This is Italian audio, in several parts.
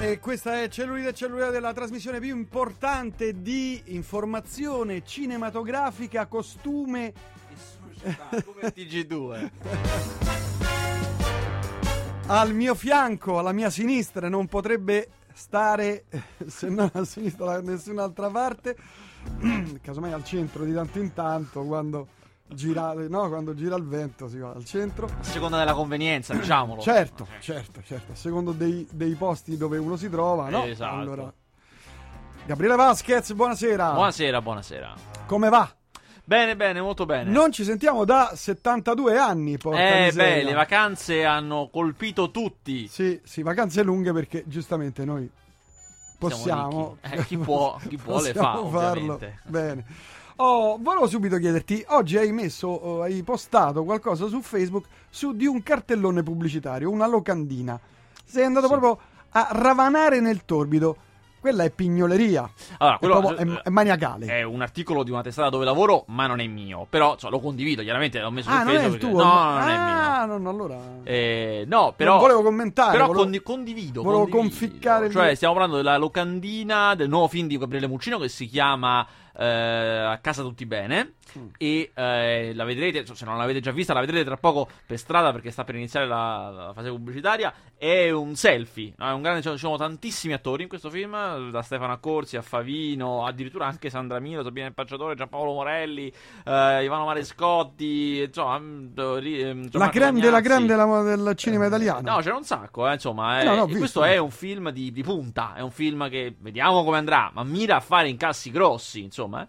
E questa è Cellulite Cellulare della trasmissione più importante di informazione cinematografica, costume. come TG2. Al mio fianco, alla mia sinistra, non potrebbe stare, se non a sinistra da nessun'altra parte, casomai al centro di tanto in tanto, quando gira, no, quando gira il vento si va al centro. A seconda della convenienza, diciamolo. Certo, certo, certo, a secondo dei, dei posti dove uno si trova, no? Esatto. Allora, Gabriele Vasquez, buonasera. Buonasera, buonasera. Come va? Bene, bene, molto bene. Non ci sentiamo da 72 anni, porca eh, miseria. beh, le vacanze hanno colpito tutti. Sì, sì, vacanze lunghe perché giustamente noi possiamo. Eh, chi può- chi può le fa, farlo. ovviamente. Bene. Oh, volevo subito chiederti, oggi hai messo, oh, hai postato qualcosa su Facebook su di un cartellone pubblicitario, una locandina. Sei andato Sì. proprio a ravanare nel torbido. Quella è pignoleria. Allora, È, quello proprio- è- è maniacale. è un articolo di una testata dove lavoro, ma non è mio. Però cioè, lo condivido, chiaramente l'ho messo ah, su non è Facebook. il tuo? No, non è ah, mio. no, no, allora. Eh, no, però. Non volevo commentare. Però volevo- condi- condivido. volevo condivido. conficcare Cioè, mio- stiamo parlando della locandina del nuovo film di Gabriele Muccino che si chiama eh, A casa tutti bene. Mm. E eh, la vedrete, cioè, se non l'avete già vista, la vedrete tra poco per strada perché sta per iniziare la, la fase pubblicitaria. È un selfie. no? È un grande, ci sono tantissimi attori in questo film, da Stefano Accorsi a Favino, addirittura anche Sandra Milo, Sabina Impacciatore, Giampaolo Morelli, eh, Ivano Marescotti, insomma, mm, ri- ehm, La grande, la Tognazzi. grande la- del cinema italiano. No, c'era un sacco, eh, insomma. eh. No, no, visto, questo è un film di, di punta, è un film che vediamo come andrà, ma mira a fare incassi grossi, insomma. Eh.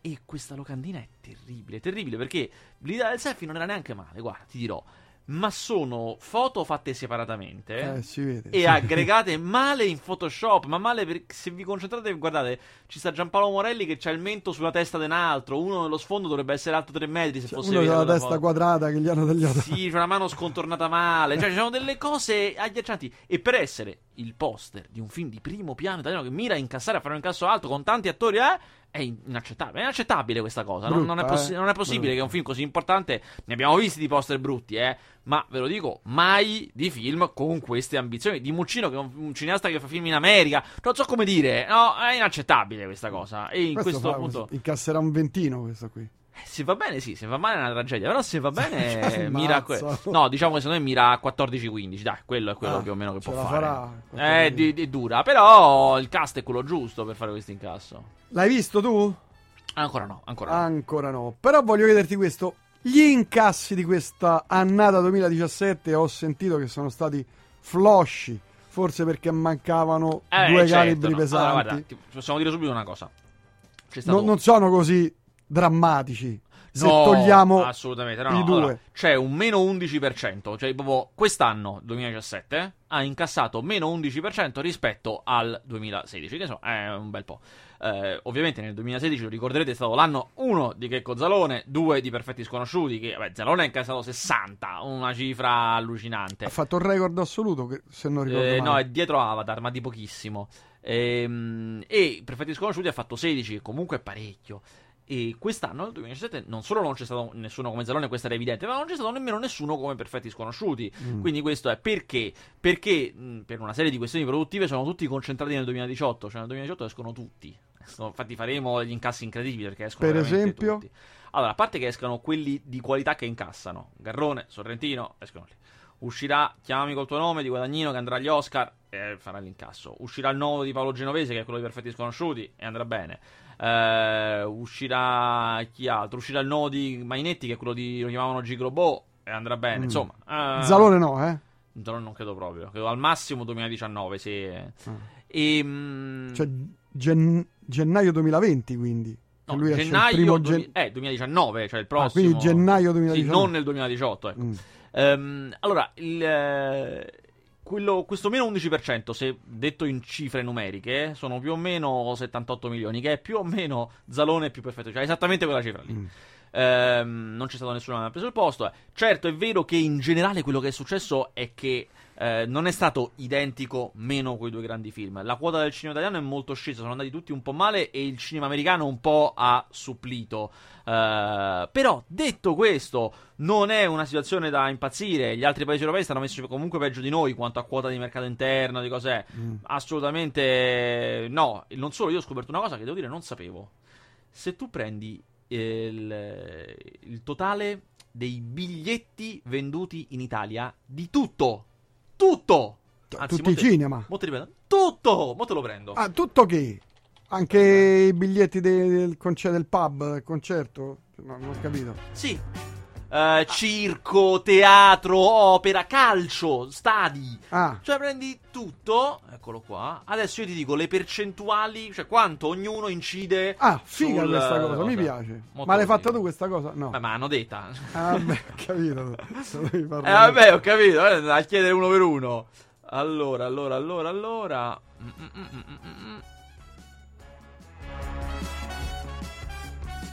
E questa locandina è terribile, terribile, perché l'idea del selfie non era neanche male, guarda, ti dirò. Ma sono foto fatte separatamente Eh, si vede. e sì. aggregate male in Photoshop, ma male perché se vi concentrate, guardate, ci sta Giampaolo Morelli che c'ha il mento sulla testa di un altro, uno nello sfondo dovrebbe essere alto 3 metri se C'è fosse uno vero la testa foto. quadrata che gli hanno tagliato. Sì, c'è una mano scontornata male. Cioè, ci sono delle cose agghiaccianti. E per essere il poster di un film di primo piano italiano che mira a incassare, a fare un incasso alto con tanti attori, eh, è inaccettabile. È inaccettabile questa cosa. Non, non è, Brutta, possi- eh. non è possibile Brutta. che un film così importante. Ne abbiamo visti di poster brutti, eh. Ma ve lo dico, mai di film con queste ambizioni. Di Muccino, che è un, un cineasta che fa film in America. Non so come dire. No, è inaccettabile questa cosa. E in questo, fa- punto. incasserà un ventino questo qui. Se va bene, sì, se va male è una tragedia. Però se va bene, Ammazza. mira a que- No, diciamo che secondo me mira a 14-15. Dai, quello è quello Ah, più o meno che può fare. farà, Eh, 14. di, di dura. Però il cast è quello giusto per fare questo incasso. L'hai visto tu? Ancora no, ancora no. Ancora no. Però voglio chiederti questo. Gli incassi di questa annata 2017 ho sentito che sono stati flosci. Forse perché mancavano Eh, due certo, calibri no. pesanti. Allora, guarda, ti- possiamo dire subito una cosa. Non- non sono così drammatici. Se No, togliamo assolutamente no, i no. due. Allora, c'è un meno 11%, cioè proprio quest'anno 2017 ha incassato meno 11% rispetto al 2016, che insomma è un bel po'. Eh, ovviamente nel 2016 lo ricorderete è stato l'anno 1 di Checco Zalone, 2 di Perfetti Sconosciuti, che vabbè, Zalone ha incassato 60, una cifra allucinante. ha fatto il record assoluto, se non ricordo Eh, male. no, è dietro Avatar, ma di pochissimo. Ehm, e Perfetti Sconosciuti ha fatto 16, che comunque è parecchio. E quest'anno, nel 2017, non solo non c'è stato nessuno come Zalone, questo era evidente, ma non c'è stato nemmeno nessuno come Perfetti Sconosciuti. Mm. Quindi questo è perché? Perché mh, per una serie di questioni produttive sono tutti concentrati nel 2018, cioè nel 2018 escono tutti. Infatti faremo degli incassi incredibili perché escono Per esempio? tutti. Allora, a parte che escano quelli di qualità che incassano, Garrone, Sorrentino, escono lì. Uscirà Chiamami col tuo nome di Guadagnino che andrà agli Oscar e farà l'incasso. Uscirà il nuovo di Paolo Genovese che è quello di Perfetti Sconosciuti e andrà bene. Eh, uscirà chi altro? Uscirà il nuovo di Mainetti che è quello di lo chiamavano Gigrobo e andrà bene. Mm. Insomma, eh, Zalone no, eh? Zalone non credo proprio. Credo al massimo 2019. Sì. Ah. E, mm, Cioè gen- gennaio 2020, quindi. No, lui gennaio gen- eh, 2019, cioè il Ah, prossimo. quindi gennaio Sì, 2019. non nel 2018. Ecco. Mm. Ehm, allora, il, eh, quello- questo meno 11%, se detto in cifre numeriche, sono più o meno 78 milioni, che è più o meno Zalone più perfetto, cioè esattamente quella cifra lì. Mm. Ehm, non c'è stato nessuno che ha preso il posto. eh. Certo, è vero che in generale quello che è successo è che eh, non è stato identico meno quei due grandi film. La quota del cinema italiano è molto scesa, sono andati tutti un po' male e il cinema americano un po' ha supplito. Eh, però, detto questo, non è una situazione da impazzire. Gli altri paesi europei stanno messi comunque peggio di noi quanto a quota di mercato interno, di cos'è. Mm. Assolutamente no. Non solo, io ho scoperto una cosa che devo dire non sapevo. Se tu prendi il, il totale dei biglietti venduti in Italia di tutto, tutto, Anzi, Tutti i cinema. mo te li prendo. tutto, mo te lo prendo. Ah, tutto che? Anche i biglietti de- del, conce- del pub, del concerto? No, non ho capito. Sì. Eh, circo, teatro, opera, calcio, stadi. Ah, Cioè prendi tutto, eccolo qua. Adesso io ti dico le percentuali, cioè quanto ognuno incide. ah figa sul- questa cosa, mi piace. Molto Ma l'hai fatta tu questa cosa? No. Beh, ma hanno detta. Ah, vabbè, ho capito. Eh vabbè, ho capito, eh, a chiedere uno per uno. Allora, allora, allora, allora. Mm, mm, mm,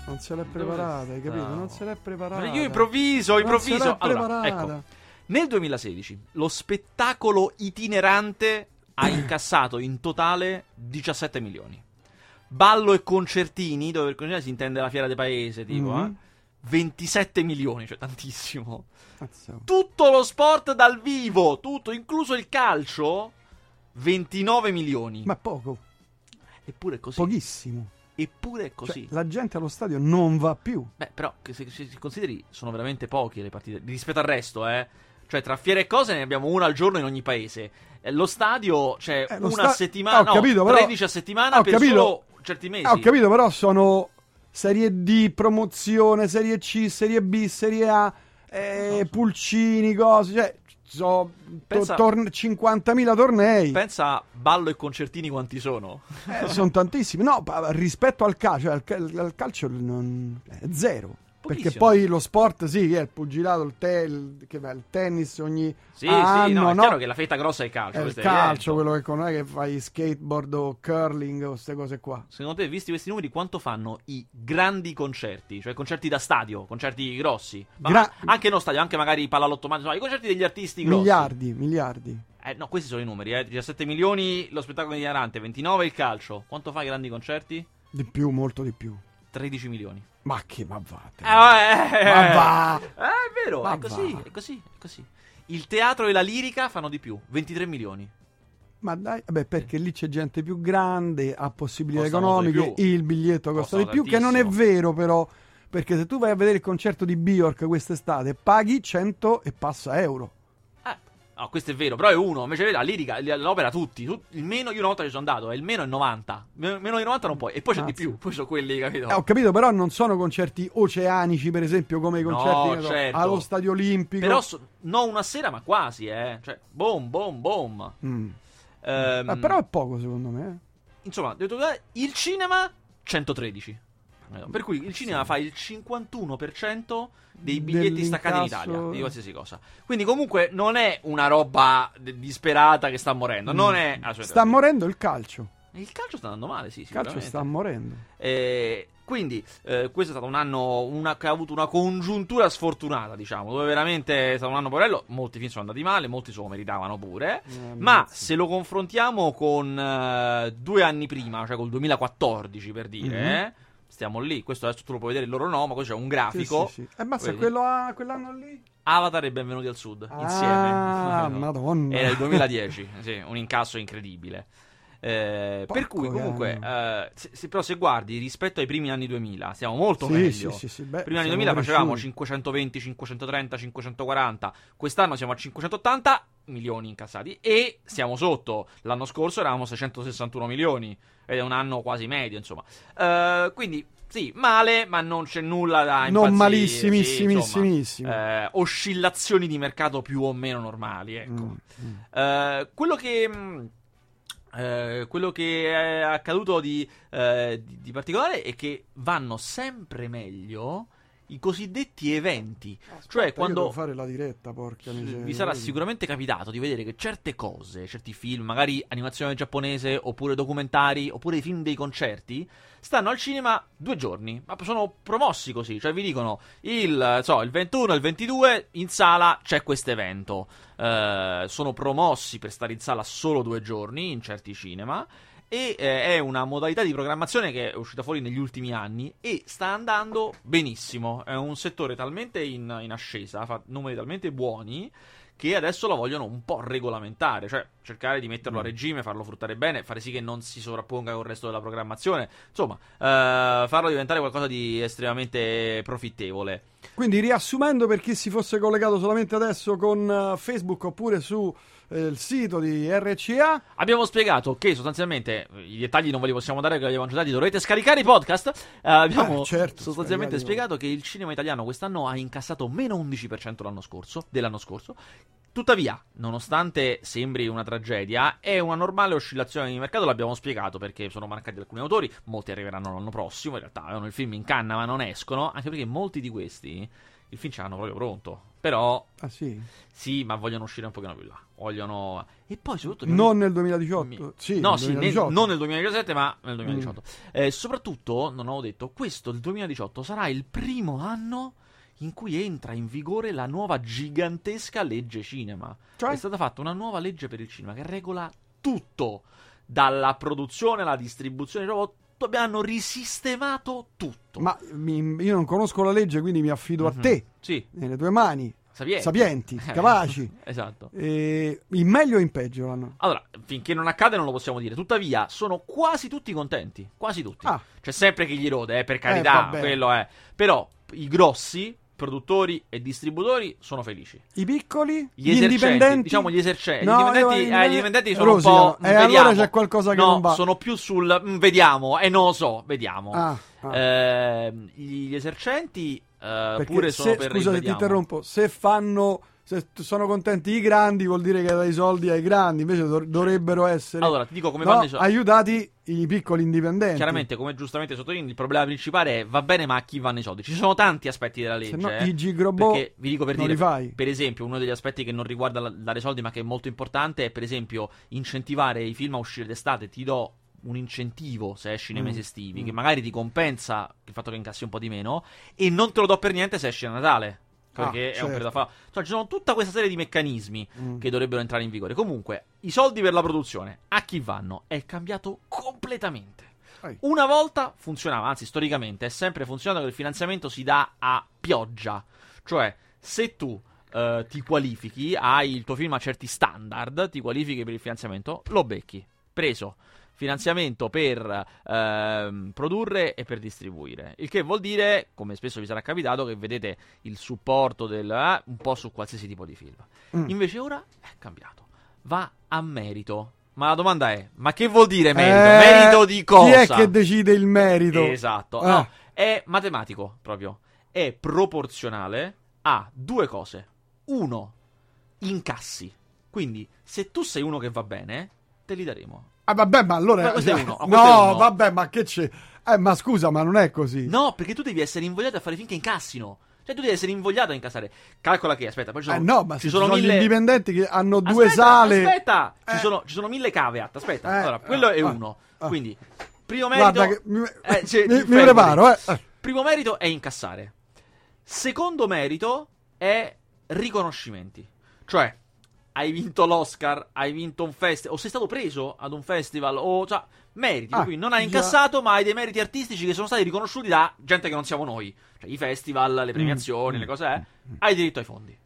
Non se l'è preparata, hai capito? Non se l'è preparata. Io improvviso, Non improvviso. Allora, ecco, nel 2016 lo spettacolo itinerante ha incassato in totale 17 milioni. Ballo e concertini, dove per concertini si intende la fiera del paese, tipo, Mhm. eh, 27 milioni, cioè tantissimo. Cazzo. Tutto lo sport dal vivo, tutto, incluso il calcio, 29 milioni. Ma poco, Eppure è così. pochissimo. Eppure è Cioè, così. la gente allo stadio non va più. Beh, però, se, si consideri, sono veramente poche le partite rispetto al resto, eh. Cioè, tra fiere e cose ne abbiamo una al giorno in ogni paese. Eh, Lo stadio, c'è Eh, lo una sta- settimana, Ah, ho no, capito, però- 13 a settimana ho per capito. solo certi mesi. Ah, ho capito, però sono Serie D, promozione, Serie C, Serie B, Serie A, eh, pulcini, cose, cioè, so, Pensa- to- torne- 50.000 tornei. Pensa a ballo e concertini quanti sono. Eh, sono tantissimi. No, rispetto al calcio, al, al calcio non- è zero. Perché poi lo sport, sì, è il pugilato, il, te- il- che il tennis ogni Sì, anno, sì, no, è no? chiaro che la fetta grossa è il calcio. È il calcio, quello che con- che fai skateboard o curling o queste cose qua. Secondo te, visti questi numeri, quanto fanno i grandi concerti? Cioè concerti da stadio, concerti grossi? Ma Gra- anche non stadio, anche magari pallalotto, ma insomma, i concerti degli artisti grossi. Miliardi, miliardi. Eh, no, questi sono i numeri, eh. 17 milioni lo spettacolo itinerante, 29 il calcio. Quanto fa i grandi concerti? Di più, molto di più. 13 milioni. Ma che, ma va. te. Eh, eh, Ma va. Eh, è vero, Ma è così, va. è così, è così. Il teatro e la lirica fanno di più, 23 milioni. Ma dai, vabbè, perché lì c'è gente più grande, ha possibilità Costano economiche, il biglietto costa Costano di più, che non è tantissimo. vero però, perché se tu vai a vedere il concerto di Bjork quest'estate, paghi 100 e passa euro. No, questo è vero, però è uno. Invece la lirica, l'opera tutti. Tut- il meno, io una volta ci sono andato, e il meno è 90. Meno di 90 non puoi. E poi c'è di Cazzo. più, poi sono quelli, capito? Eh, ho capito, però non sono concerti oceanici, per esempio, come i No, concerti che so, certo. allo Stadio Olimpico. Però so- non una sera, ma quasi, eh. Cioè, boom, boom, boom. Mm. Ehm, Eh, però è poco secondo me. eh. Insomma, il cinema 113. Eh, Per cui il cinema fa il 51% dei biglietti staccati in Italia di qualsiasi cosa. Quindi, comunque, non è una roba de- disperata che sta morendo. Non è assolutamente. Mm. Sta morendo il calcio. Il calcio sta andando male, sì. Il calcio sta morendo. Eh, quindi, eh, questo è stato un anno una- che ha avuto una congiuntura sfortunata, diciamo, dove veramente è stato un anno porello. Molti film sono andati male, molti se lo meritavano pure. Eh, Ma se lo confrontiamo con eh, due anni prima, cioè col 2014 per dire, Mhm. Stiamo lì. Questo adesso tu lo puoi vedere, il loro no, ma qui c'è un grafico. Sì, sì, sì. Eh, basta, Vedi? quello a, quell'anno lì? Avatar e Benvenuti al Sud, Ah, insieme. madonna. Era il 2010, sì, un incasso incredibile. Eh, per cui comunque, eh, se- se- però se guardi rispetto ai primi anni 2000, siamo molto Sì, meglio. sì, sì, sì, beh, primi anni siamo 2000 facevamo cresciuti. 520, 530, 540. Quest'anno siamo a 580 milioni incassati e siamo sotto. L'anno scorso eravamo 661 milioni ed è un anno quasi medio, insomma. Eh, quindi sì, male, ma non c'è nulla da Non impazzire, sì, malissimissimissimo. insomma, eh, oscillazioni di mercato più o meno normali, ecco. Mm, mm. Eh, quello che. mh, eh, quello che è accaduto di, eh, di- di particolare è che vanno sempre meglio i cosiddetti eventi. Aspetta, cioè, io quando devo fare la diretta, porca miseria. vi sarà sicuramente capitato di vedere che certe cose, certi film, magari animazione giapponese, oppure documentari, oppure i film dei concerti, stanno al cinema due giorni. Ma sono promossi così, cioè vi dicono il, so, il 21 e il 22 in sala c'è questo evento. Eh, sono promossi per stare in sala solo due giorni in certi cinema. E eh, è una modalità di programmazione che è uscita fuori negli ultimi anni e sta andando benissimo. È un settore talmente in, in ascesa, fa numeri talmente buoni che adesso lo vogliono un po' regolamentare, cioè cercare di metterlo a regime, farlo fruttare bene, fare sì che non si sovrapponga con il resto della programmazione, insomma, eh, farlo diventare qualcosa di estremamente profittevole. Quindi riassumendo per chi si fosse collegato solamente adesso con eh, Facebook oppure su il sito di RCA, Abbiamo spiegato che sostanzialmente eh, i dettagli non ve li possiamo dare perché li abbiamo già dati, dovrete scaricare i podcast. Eh, abbiamo Eh, certo, sostanzialmente spiegato che il cinema italiano quest'anno ha incassato meno 11% l'anno scorso, dell'anno scorso. Tuttavia, nonostante sembri una tragedia, è una normale oscillazione di mercato, l'abbiamo spiegato perché sono marcati alcuni autori, molti arriveranno l'anno prossimo, in realtà avevano il film in canna ma non escono, anche perché molti di questi il film ce l'hanno proprio pronto. Però, ah sì, sì, ma vogliono uscire un pochino più là. Vogliono... E poi soprattutto... non nel 2018, Mi- sì, no, nel sì, nel- 2018. non nel 2017, ma nel 2018. Mm. Eh, soprattutto, non ho detto, questo del 2018 sarà il primo anno in cui entra in vigore la nuova gigantesca legge cinema. Cioè? È stata fatta una nuova legge per il cinema che regola tutto, dalla produzione alla distribuzione, proprio tutto, hanno risistemato tutto. Ma mi- io non conosco la legge, quindi mi affido Mhm. a te, Sì, nelle tue mani, sapienti. sapienti, Eh, capaci. esatto. E in meglio o in peggio l'hanno? Allora, finché non accade non lo possiamo dire. Tuttavia, sono quasi tutti contenti. Quasi tutti. Ah. C'è sempre chi gli rode, eh, per carità, vabbè. quello è. Però i grossi produttori e distributori sono felici. I piccoli? Gli, Gli, indipendenti? diciamo gli esercenti, No, gli indipendenti, io- eh, gli indipendenti sono rosicano. un po'. E allora c'è qualcosa che no, non va. sono più sul mm, vediamo, e non lo so, vediamo. Ah, ah. Ehm, gli esercenti eh, pure se, sono per scusa se ti interrompo, se fanno se sono contenti i grandi vuol dire che dai soldi ai grandi, invece dov- dovrebbero essere Allora, ti dico come no, vanno aiutati i piccoli indipendenti. Chiaramente, come giustamente sottolinei, il problema principale è va bene, ma a chi vanno i soldi? Ci sono tanti aspetti della legge. Se no eh. i gigrobò Perché vi dico per dire, per esempio, uno degli aspetti che non riguarda la- dare soldi, ma che è molto importante, è per esempio incentivare i film a uscire d'estate. Ti do un incentivo se esci nei Mm, mesi estivi, mm. che magari ti compensa il fatto che incassi un po' di meno, e non te lo do per niente se esci a Natale. Perché Ah, è certo. un periodo fa. Cioè, ci sono tutta questa serie di meccanismi Mm. che dovrebbero entrare in vigore. Comunque, i soldi per la produzione a chi vanno? È cambiato completamente. Vai. Una volta funzionava, anzi storicamente è sempre funzionato che il finanziamento si dà a pioggia. Cioè, se tu eh, ti qualifichi, hai il tuo film a certi standard, ti qualifichi per il finanziamento, lo becchi. Preso. Finanziamento per ehm, produrre e per distribuire. Il che vuol dire, come spesso vi sarà capitato, che vedete il supporto del eh, un po' su qualsiasi tipo di film. Mm. Invece ora è cambiato. Va a merito. Ma la domanda è: ma che vuol dire merito? Eh, merito di cosa? Chi è che decide il merito? Esatto, Ah. no, è matematico proprio. È proporzionale a due cose. Uno, incassi. Quindi, se tu sei uno che va bene, te li daremo. Ah, vabbè, ma allora Ma questo è uno, no, è uno. vabbè, ma che c'è? Eh, ma scusa, ma non è così. No, perché tu devi essere invogliato a fare finché incassino. Cioè, tu devi essere invogliato a incassare. Calcola che, aspetta, poi ci Eh, sono, no, ma ci ci sono sono mille. gli indipendenti che hanno due Aspetta, sale. Aspetta, ci, Eh. sono, ci sono mille caveat. Aspetta, Eh, allora, quello eh, è ah, uno. ah. Quindi, primo merito. Che mi, Eh, cioè, mi- mi preparo, eh. Eh. Primo merito è incassare. Secondo merito è riconoscimenti. Cioè, hai vinto l'Oscar, hai vinto un festival, o sei stato preso ad un festival, o cioè, meriti. Ah, non hai già. incassato, ma hai dei meriti artistici che sono stati riconosciuti da gente che non siamo noi. Cioè, i festival, le premiazioni, Mm. le cose, eh, hai diritto ai fondi.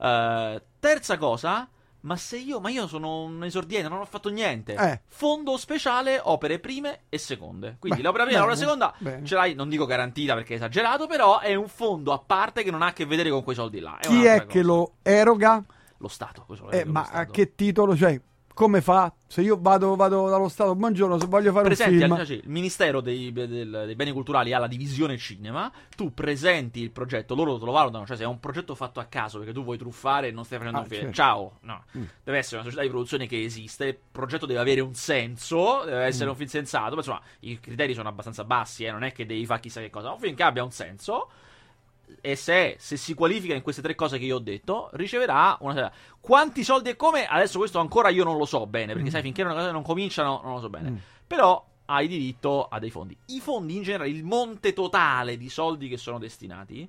Eh, terza cosa. Ma se io, ma io sono un esordiente, non ho fatto niente. Eh. Fondo speciale, opere prime e seconde. Quindi Beh, l'opera prima e l'opera seconda bene. ce l'hai, non dico garantita perché è esagerato, però è un fondo a parte che non ha a che vedere con quei soldi là. È Chi è che cosa. lo eroga? Lo Stato. Eh, ma a Stato. che titolo? Cioè, come fa? Se io vado, vado dallo Stato, buongiorno, se voglio fare Presenti, un film... cioè, il Ministero dei, del- dei Beni Culturali ha la divisione cinema, tu presenti il progetto, loro te lo valutano, cioè se è un progetto fatto a caso perché tu vuoi truffare e non stai facendo Ah, un film, certo. ciao, no, Mm. deve essere una società di produzione che esiste, il progetto deve avere un senso, deve essere Mm. un film sensato, ma insomma i criteri sono abbastanza bassi, eh, non è che devi fare chissà che cosa, un film che abbia un senso. E se, se si qualifica in queste tre cose che io ho detto, riceverà una Quanti soldi e come? Adesso questo ancora io non lo so bene, perché Mm. sai, finché una cosa non cominciano, non lo so bene. Mm. Però hai diritto a dei fondi. I fondi in generale, il monte totale di soldi che sono destinati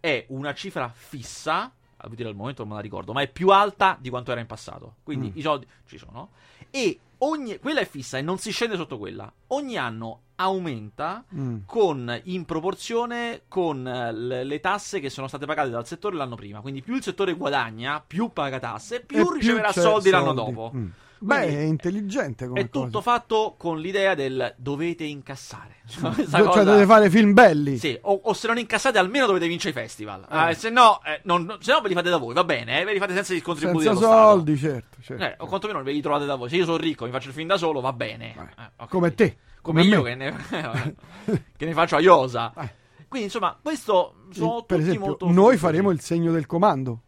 è una cifra fissa. A dire al momento non me la ricordo, ma è più alta di quanto era in passato. Quindi Mm. i soldi ci sono. E ogni, quella è fissa e non si scende sotto quella. Ogni anno aumenta Mm. con, in proporzione con eh, le, tasse che sono state pagate dal settore l'anno prima. Quindi più il settore guadagna, più paga tasse, più E riceverà c'è soldi l'anno soldi. dopo. Mm. Beh, è intelligente come È tutto cosa. fatto con l'idea del dovete incassare. Cioè, cosa- dovete fare film belli. Sì, o, o se non incassate almeno dovete vincere i festival. Eh. Eh, se, no, eh, non- se no ve li fate da voi, va bene, eh, ve li fate senza i contributi Senza soldi, certo. certo. Eh, o quantomeno ve li trovate da voi. Se io sono ricco, mi faccio il film da solo, va bene. Eh, Eh, ok. Come te. Come, come io che ne, che ne faccio a Iosa. Eh. Quindi, insomma, questo sono per tutti esempio, molto noi faremo il segno del comando.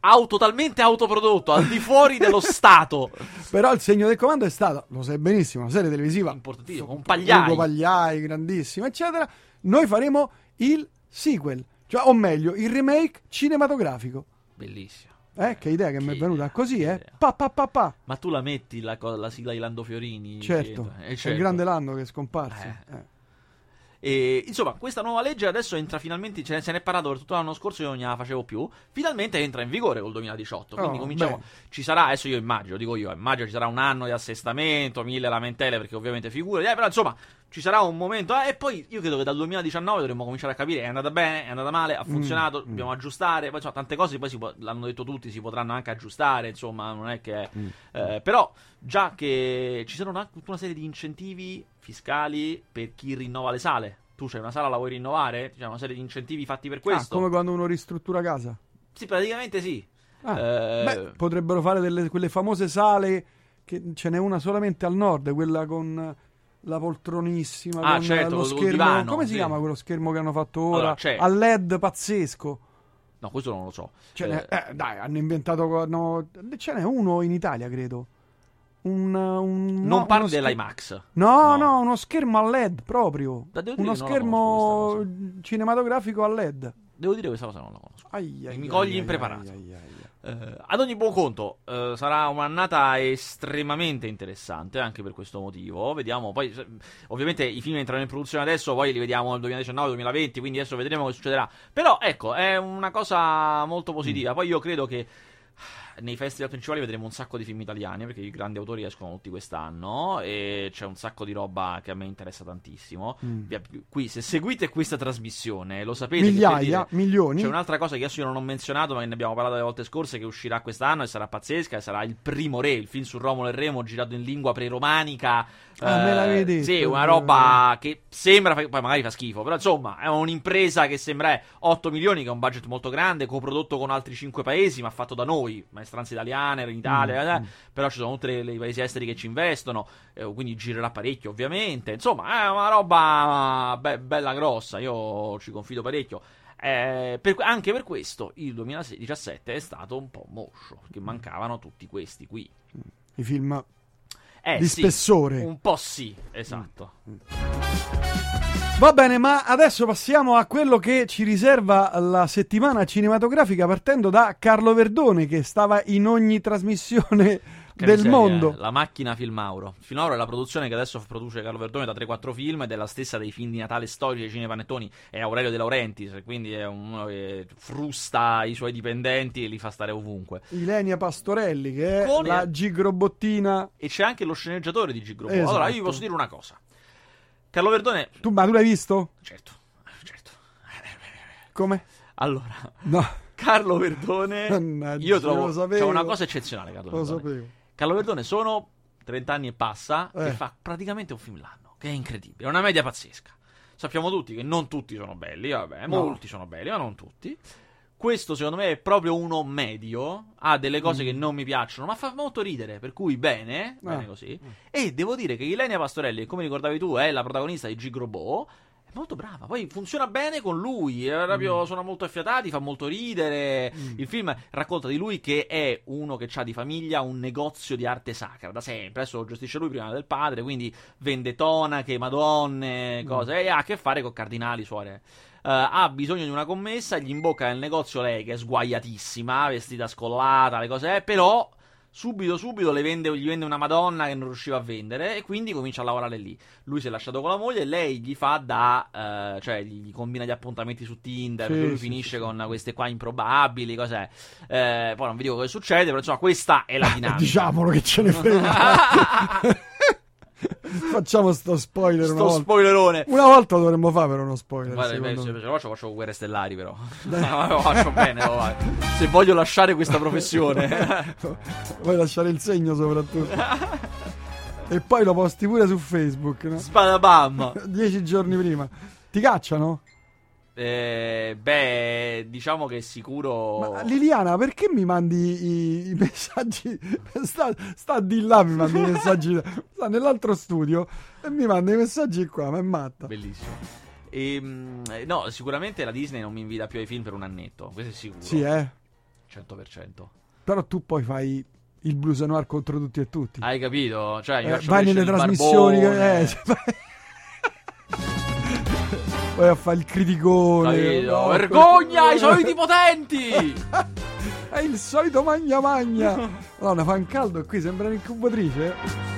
Auto, totalmente autoprodotto, al di fuori dello Stato. Però il segno del comando è stata, lo sai benissimo, una serie televisiva. Importantissimo, Ugo un pagliai. Pagliai, grandissimo, eccetera. Noi faremo il sequel, cioè, o meglio, il remake cinematografico. Bellissimo. Eh, che idea che mi è Che venuta così, eh? Pa, pa, pa, pa. Ma tu la metti la, co- la sigla di Lando Fiorini? Certo, Eh, è il certo. grande Lando che è scomparso. Eh. Eh. E, insomma, questa nuova legge adesso entra finalmente. Ce ne, se ne è parlato per tutto l'anno scorso, io non gliela facevo più. Finalmente entra in vigore col 2018. Quindi Oh, cominciamo. bene. Ci sarà, adesso io immagino, dico io, immagino ci sarà un anno di assestamento, mille lamentele, perché ovviamente figure. Eh, però insomma, ci sarà un momento. eh, e poi io credo che dal 2019 dovremmo cominciare a capire: è andata bene, è andata male, ha funzionato, mm. dobbiamo aggiustare. Poi insomma, tante cose poi si può- l'hanno detto tutti, si potranno anche aggiustare. Insomma, non è che. Mm. eh, però, già che ci saranno anche tutta una serie di incentivi fiscali per chi rinnova le sale. Tu c'hai una sala, la vuoi rinnovare? C'è una serie di incentivi fatti per Ah, questo. come quando uno ristruttura casa. Sì, praticamente sì. Ah, Eh, Beh, potrebbero fare delle, quelle famose sale che ce n'è una solamente al nord, quella con la poltronissima, Ah, con certo, lo schermo. divano, come si sì. chiama quello schermo che hanno fatto ora? Allora, a LED pazzesco. No, questo non lo so. Eh, eh, dai, hanno inventato. hanno- ce n'è uno in Italia, credo. Un, un- non no, parli scher- dell'IMAX. No, No. no, uno schermo a LED proprio. Uno schermo conosco cinematografico a LED. Devo dire questa cosa non la conosco. Ai, ai, Mi cogli ai, impreparato. Eh, ad ogni buon conto, eh, sarà un'annata estremamente interessante anche per questo motivo. Vediamo, poi se- ovviamente i film entrano in produzione adesso, poi li vediamo nel 2019-2020, quindi adesso vedremo che succederà. Però ecco, è una cosa molto positiva. Mm. Poi io credo che nei festival principali vedremo un sacco di film italiani perché i grandi autori escono tutti quest'anno e c'è un sacco di roba che a me interessa tantissimo. Mm. Qui, se seguite questa trasmissione, lo sapete Migliaia, dire- milioni. c'è un'altra cosa che adesso io non ho menzionato, ma ne abbiamo parlato le volte scorse, che uscirà quest'anno e sarà pazzesca, e sarà il primo re, il film su Romolo e Remo, girato in lingua preromanica. Ah, me l'avevi detto, Sì, una roba che sembra, poi magari fa schifo, però insomma è un'impresa che sembra 8 milioni, che è un budget molto grande, coprodotto con altri 5 paesi, ma fatto da noi, maestranze italiane, in Italia, eh, Mm, mm. però ci sono tutti i paesi esteri che ci investono, eh, quindi girerà parecchio ovviamente, insomma è una roba be- bella grossa, io ci confido parecchio. Eh, per- anche per questo il 2017 è stato un po' moscio, perché mancavano tutti questi qui. I film Eh, di sì, spessore. Un po' sì, esatto. Va bene, ma adesso passiamo a quello che ci riserva la settimana cinematografica partendo da Carlo Verdone che stava in ogni trasmissione Che del miseria, mondo. La macchina Filmauro. Filmauro è la produzione che adesso produce Carlo Verdone da 3-4 film ed è la stessa dei film di Natale storici dei cinepanettoni. È Aurelio De Laurentiis, quindi è uno che frusta i suoi dipendenti e li fa stare ovunque. Ilenia Pastorelli che è Con- la gigrobottina. E c'è anche lo sceneggiatore di Gigro. Esatto. Allora, io vi posso dire una cosa. Carlo Verdone... Tu, ma tu l'hai visto? Certo, certo. Come? Allora, No, Carlo Verdone... Mannaggia, io trovo... lo sapevo. C'è una cosa eccezionale, Carlo lo Verdone. sapevo. Carlo Verdone sono 30 anni e passa Eh. e fa praticamente un film l'anno, che è incredibile, è una media pazzesca. Sappiamo tutti che non tutti sono belli, vabbè, No. molti sono belli, ma non tutti. Questo secondo me è proprio uno medio, ha delle cose Mm. che non mi piacciono, ma fa molto ridere, per cui bene, bene Ah. così. E devo dire che Ilenia Pastorelli, come ricordavi tu, è la protagonista di Gigrobo, molto brava. Poi funziona bene con lui. proprio, Mm. Sono molto affiatati, fa molto ridere. Il film racconta di lui che è uno che ha di famiglia un negozio di arte sacra da sempre. Adesso lo gestisce lui prima del padre, quindi vende tonache, madonne, Mm. cose. E ha a che fare con cardinali, suore. Eh, ha bisogno di una commessa, gli imbocca nel negozio lei che è sguaiatissima, vestita scollata, le cose, eh, però subito subito le vende, gli vende una madonna che non riusciva a vendere e quindi comincia a lavorare lì. Lui si è lasciato con la moglie e lei gli fa da, eh, cioè gli, combina gli appuntamenti su Tinder, Sì, lui sì, finisce sì, con queste qua improbabili, cos'è. Eh, poi non vi dico cosa succede, però insomma questa è la dinamica. Diciamolo che ce ne frega. Facciamo sto spoiler una Sto volta. spoilerone. Una volta dovremmo fare però uno spoiler. Guarda, secondo se me. se lo faccio, faccio guerre stellari, però. lo faccio bene, lo. Se voglio lasciare questa professione. Vuoi lasciare il segno soprattutto. e poi lo posti pure su Facebook, no? Spadabam. Dieci giorni prima. Ti cacciano? Eh, beh, diciamo che è sicuro. Ma Liliana, perché mi mandi i, i messaggi? Sta, sta di là, mi mandi i messaggi. Sta nell'altro studio e mi manda i messaggi qua, ma è matta. Bellissimo. Ehm, eh, no, sicuramente la Disney non mi invita più ai film per un annetto. Questo è sicuro. Sì, eh. 100%. Però tu poi fai il blues noir contro tutti e tutti. Hai capito? Cioè, io Eh, vai nelle trasmissioni. barbone. Che, eh, vai... a fare il criticone. No, Vergogna questo- soliti potenti! È il solito magna magna. Madonna, fa un caldo qui, sembra un'incubatrice.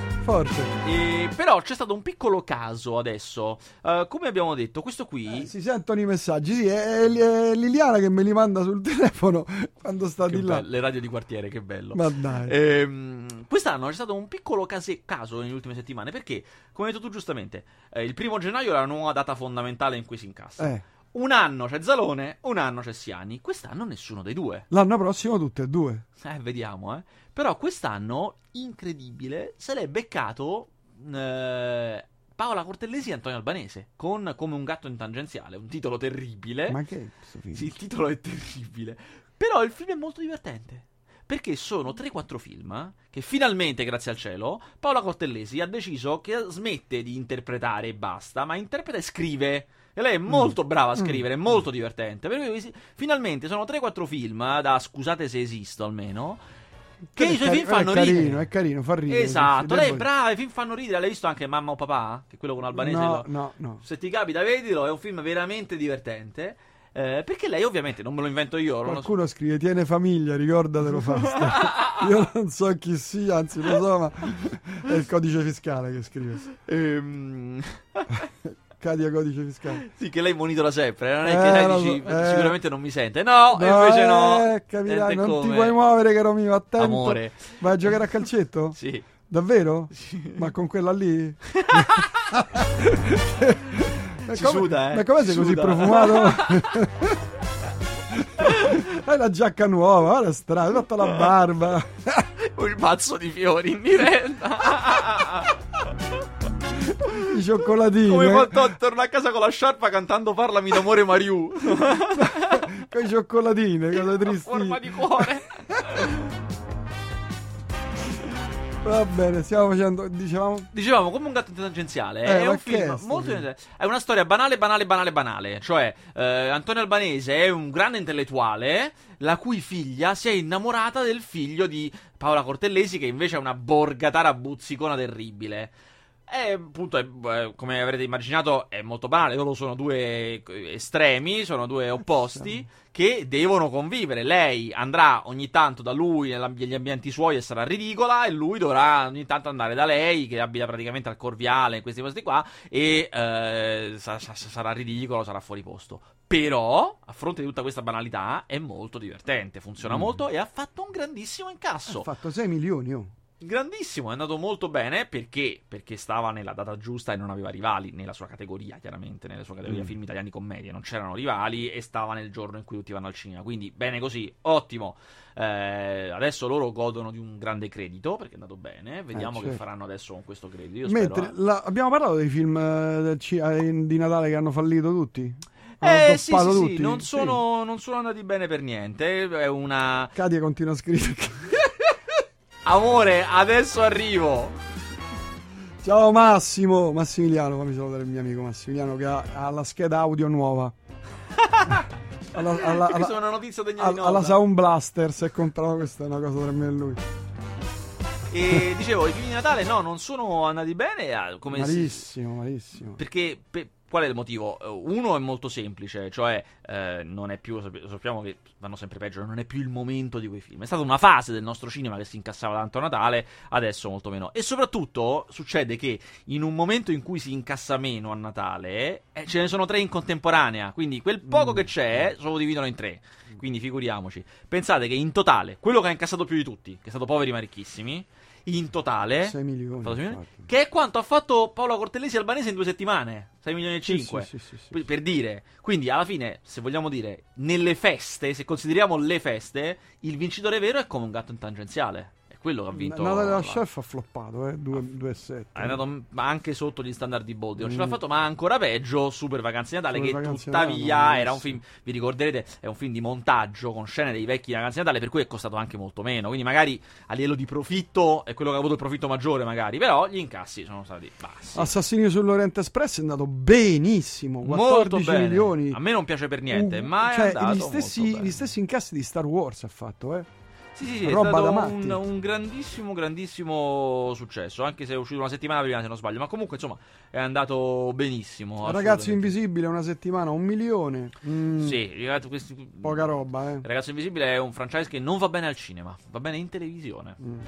E, però c'è stato un piccolo caso adesso. Eh, come abbiamo detto, questo qui. Eh, si sentono i messaggi. Sì, è, è Liliana che me li manda sul telefono quando sta Che di là. bello, le radio di quartiere, che bello. Ma dai. Ehm, quest'anno c'è stato un piccolo case- caso nelle ultime settimane perché, come hai detto tu giustamente, eh, il primo gennaio è la nuova data fondamentale in cui si incassa. Eh, Un anno c'è Zalone, un anno c'è Siani. Quest'anno nessuno dei due. l'anno prossimo tutte e due. Eh, vediamo, eh. Però quest'anno, incredibile, se l'è beccato eh, Paola Cortellesi e Antonio Albanese con Come un gatto in tangenziale, un titolo terribile. Ma che è questo film? Sì, il titolo è terribile. Però il film è molto divertente. Perché sono 3-4 film che finalmente, grazie al cielo, Paola Cortellesi ha deciso che smette di interpretare e basta, ma interpreta e scrive. E lei è molto brava a scrivere, è molto divertente. Per cui finalmente sono 3-4 film, da scusate se esisto almeno, che i suoi film fanno è carino, ridere. È carino, fa ridere. Esatto, lei è brava, i film fanno ridere. L'hai visto anche Mamma o Papà? Che è quello con Albanese. No, lo- no, no. se ti capita, vedilo, è un film veramente divertente. Eh, perché lei, ovviamente, non me lo invento io. lo so. Qualcuno scrive tiene famiglia, ricordatelo Fasta. Io non so chi sia, anzi lo so, ma è il codice fiscale che scrive. Ehm, Cadia codice fiscale. sì, che lei monitora sempre. Non è Eh, che lei dici, eh. sicuramente non mi sente. No, e invece no. Eh, capirai, Sente non ti come. puoi muovere, caro mio, attento. Amore. Vai a giocare a calcetto? Sì. Davvero? Ma con quella lì? Ma Ci come- suda, eh. Ma come sei così suda. profumato? Hai la giacca nuova, guarda strano, hai fatto la barba. Il mazzo di fiori in diretta. I cioccolatini. Come eh, fatto a casa con la sciarpa cantando Parlami d'amore Mariù. Con i cioccolatini, cose A tristi. forma di cuore. Va bene, stiamo facendo, dicevamo... Dicevamo come un gatto tangenziale. Eh, è un film è molto film? È una storia banale, banale, banale, banale. Cioè, eh, Antonio Albanese è un grande intellettuale la cui figlia si è innamorata del figlio di Paola Cortellesi, che invece è una borgatara buzzicona terribile. E appunto, eh, come avrete immaginato, è molto banale. Loro sono due eh, estremi, sono due opposti che devono convivere. Lei andrà ogni tanto da lui negli ambienti suoi e sarà ridicola, e lui dovrà ogni tanto andare da lei, che abita praticamente al Corviale, in questi posti qua, e eh, sa- sa- sarà ridicolo, sarà fuori posto. Però, a fronte di tutta questa banalità, è molto divertente, funziona Mm. molto e ha fatto un grandissimo incasso. Ha fatto 6 milioni, oh. Grandissimo, è andato molto bene perché? Perché stava nella data giusta e non aveva rivali nella sua categoria, chiaramente, nella sua categoria Mm. film italiani commedie, non c'erano rivali e stava nel giorno in cui tutti vanno al cinema. Quindi bene così, ottimo. Eh, adesso loro godono di un grande credito perché è andato bene. Vediamo Eh, che certo. faranno adesso con questo credito. Mentre spero, eh. la- abbiamo parlato dei film eh, eh, di Natale che hanno fallito tutti? Eh sì, sì, sì, tutti? non Sì. sono, non sono andati bene per niente. È una. Katia continua a scrivere. Amore, adesso arrivo. Ciao Massimo, Massimiliano, fammi salutare il mio amico Massimiliano che ha, ha la scheda audio nuova. alla, alla, alla, una notizia degna alla, alla Sound Blaster si è comprato questa è una cosa tra me e lui. E dicevo, i film di Natale no, non sono andati bene. Ah, come malissimo, si... malissimo. Perché pe- Qual è il motivo? Eh, uno è molto semplice, cioè eh, non è più, sappiamo che vanno sempre peggio, non è più il momento di quei film. È stata una fase del nostro cinema che si incassava tanto a Natale, adesso molto meno. E soprattutto succede che in un momento in cui si incassa meno a Natale, eh, ce ne sono tre in contemporanea, quindi quel poco mm. che c'è se lo dividono in tre. Quindi figuriamoci. Pensate che in totale, quello che ha incassato più di tutti, che è stato Poveri ma Ricchissimi, in totale. 6 milioni, milioni. che è quanto ha fatto Paolo Cortellesi Albanese in due settimane. 6 milioni e 5 sì, sì, sì, per dire. Quindi alla fine se vogliamo dire nelle feste se consideriamo le feste il vincitore vero è come un gatto in tangenziale quello che ha vinto. Natale della Chef ha floppato, eh? 2,7. È andato anche sotto gli standard di Boldi. Non mm. ce l'ha fatto, ma ancora peggio. Super Vacanze Natale. Super che tuttavia Natale, era un film. Vi ricorderete, è un film di montaggio con scene dei vecchi Vacanze Natale. Per cui è costato anche molto meno. Quindi, magari a livello di profitto è quello che ha avuto il profitto maggiore, magari. Però gli incassi sono stati bassi. Assassini sull'Oriente Espress è andato benissimo. 14 milioni. A me non piace per niente, uh, ma cioè, è andato gli stessi, gli stessi incassi di Star Wars ha fatto, eh. Sì, sì, sì, è stato un, un, grandissimo, grandissimo successo. Anche se è uscito una settimana prima, se non sbaglio. Ma comunque, insomma, è andato benissimo. Ragazzo Invisibile, una settimana, un milione. Mm. Sì, ragazzi, questi... poca roba, eh. Ragazzo Invisibile è un franchise che non va bene al cinema, va bene in televisione. Mm.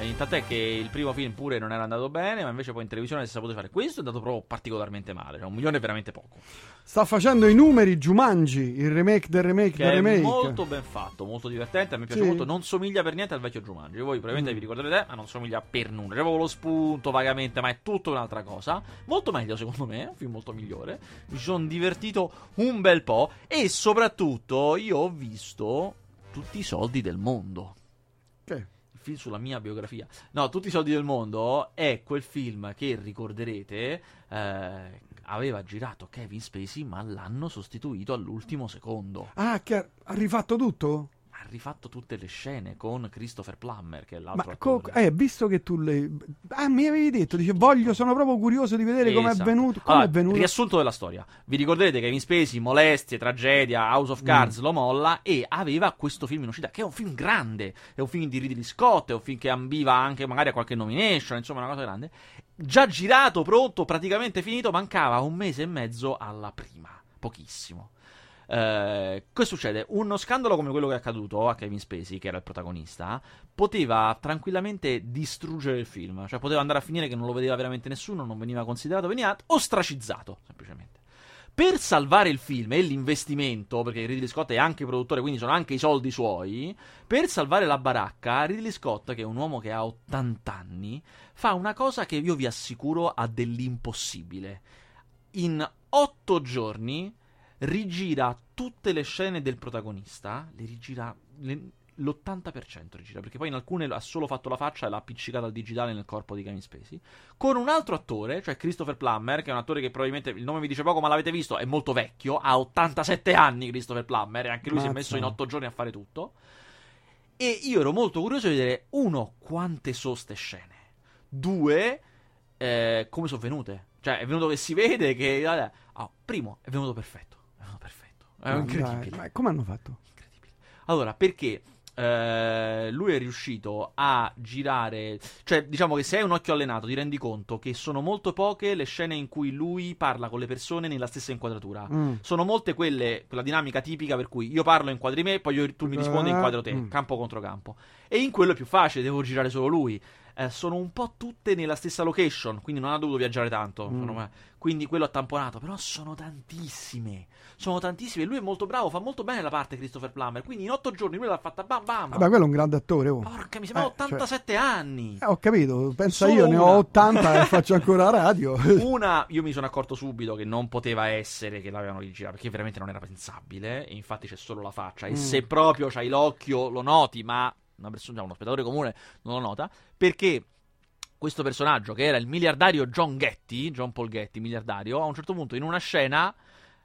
E tant'è che il primo film pure non era andato bene, ma invece poi in televisione si è saputo fare. Questo è andato proprio particolarmente male. Cioè, un milione è veramente poco. Sta facendo i numeri Jumanji, il remake del remake che del remake. È molto ben fatto, molto divertente. A me piace sì. molto. Non somiglia per niente al vecchio Jumanji. Voi probabilmente mm. vi ricorderete, ma non somiglia per nulla. C'è proprio lo spunto vagamente, ma è tutta un'altra cosa. Molto meglio, secondo me. Un film molto migliore. Mi sono divertito un bel po'. E soprattutto, io ho visto tutti i soldi del mondo. Il film sulla mia biografia. No, tutti i soldi del mondo è quel film che ricorderete. Eh, aveva girato Kevin Spacey, ma l'hanno sostituito all'ultimo secondo. Ah, che ha rifatto tutto? Ha rifatto tutte le scene con Christopher Plummer, che è l'altro Ma co- eh, visto che tu le... Ah, mi avevi detto, dice, voglio, sono proprio curioso di vedere esatto. come è venuto. Com'è allora, venuto. Riassunto della storia. Vi ricorderete che Kevin Spacey, molestie, tragedia, House of Cards mm. lo molla e aveva questo film in uscita, che è un film grande, è un film di Ridley Scott, è un film che ambiva anche magari a qualche nomination, insomma una cosa grande. Già girato, pronto, praticamente finito, mancava un mese e mezzo alla prima. Pochissimo. Eh, cosa succede? Uno scandalo come quello che è accaduto a Kevin Spacey, che era il protagonista, poteva tranquillamente distruggere il film. Cioè, poteva andare a finire che non lo vedeva veramente nessuno, non veniva considerato, veniva ostracizzato, semplicemente. Per salvare il film e l'investimento, perché Ridley Scott è anche produttore, quindi sono anche i soldi suoi, per salvare la baracca, Ridley Scott, che è un uomo che ha 80 anni, fa una cosa che io vi assicuro ha dell'impossibile. In 8 giorni rigira tutte le scene del protagonista, le rigira le, l'80% rigira, perché poi in alcune ha solo fatto la faccia e l'ha appiccicata al digitale nel corpo di Kevin Spacey, con un altro attore, cioè Christopher Plummer, che è un attore che probabilmente il nome mi dice poco, ma l'avete visto, è molto vecchio, ha 87 anni Christopher Plummer e anche lui Mazza. si è messo in 8 giorni a fare tutto. E io ero molto curioso di vedere, uno, quante sono ste scene, due, eh, come sono venute. Cioè, è venuto che si vede che... Oh, primo, è venuto perfetto è no, incredibile. Dai, ma come hanno fatto? Incredibile. Allora, perché eh, lui è riuscito a girare. Cioè, diciamo che se hai un occhio allenato, ti rendi conto che sono molto poche le scene in cui lui parla con le persone nella stessa inquadratura. Mm. Sono molte quelle, quella dinamica tipica per cui io parlo, inquadri me, poi io, tu mi rispondi, inquadro te, mm. campo contro campo. E in quello è più facile, devo girare solo lui eh, sono un po' tutte nella stessa location, quindi non ha dovuto viaggiare tanto. Mm. Quindi quello ha tamponato, però sono tantissime. Sono tantissime. Lui è molto bravo, fa molto bene la parte Christopher Plummer. Quindi in otto giorni lui l'ha fatta bam bam. Vabbè, quello è un grande attore. Oh. Porca, mi sembra eh, 87 cioè... anni. Eh, ho capito. Pensa Solo io, una. ne ho 80 e faccio ancora radio. una, io mi sono accorto subito che non poteva essere che l'avevano rigirato, perché veramente non era pensabile. E infatti c'è solo la faccia. E mm. se proprio c'hai l'occhio, lo noti, ma una persona, uno spettatore comune non lo nota, perché questo personaggio, che era il miliardario John Getty, John Paul Getty, miliardario, a un certo punto in una scena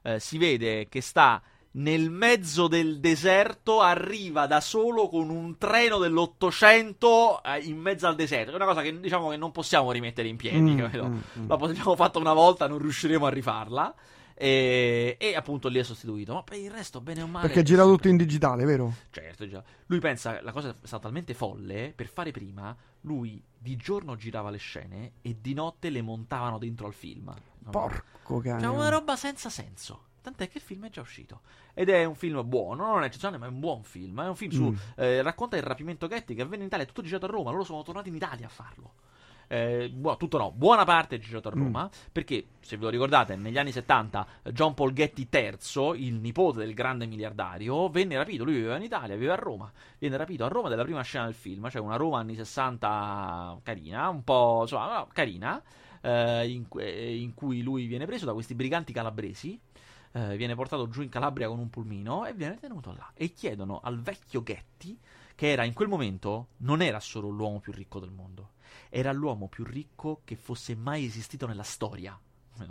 eh, si vede che sta nel mezzo del deserto arriva da solo con un treno dell'Ottocento eh, in mezzo al deserto. È una cosa che diciamo che non possiamo rimettere in piedi. Mm, mm, mm. L'abbiamo fatta una volta, non riusciremo a rifarla. E, e appunto lì è sostituito. Ma per il resto, bene o male. Perché gira tutto in digitale, vero? Certo, già. Lui pensa, la cosa è stata talmente folle, per fare prima, lui di giorno girava le scene e di notte le montavano dentro al film. Porco cane. Cioè, una roba senza senso. Tant'è che il film è già uscito. Ed è un film buono, non è eccezionale, ma è un buon film. È un film su. Mm. eh, racconta il rapimento Getty che avvenne in Italia, è tutto girato a Roma. Loro sono tornati in Italia a farlo. Eh, buo- tutto no, buona parte è girato a Roma. Perché, se ve lo ricordate, negli anni 70 John Paul Getty III, il nipote del grande miliardario, venne rapito. Lui viveva in Italia, viveva a Roma. Viene rapito a Roma della prima scena del film, cioè una Roma anni 60 carina, un po' insomma, no, carina. eh, in, que- in cui lui viene preso da questi briganti calabresi eh, viene portato giù in Calabria con un pulmino e viene tenuto là. E chiedono al vecchio Getty, che era in quel momento, non era solo l'uomo più ricco del mondo, era l'uomo più ricco che fosse mai esistito nella storia.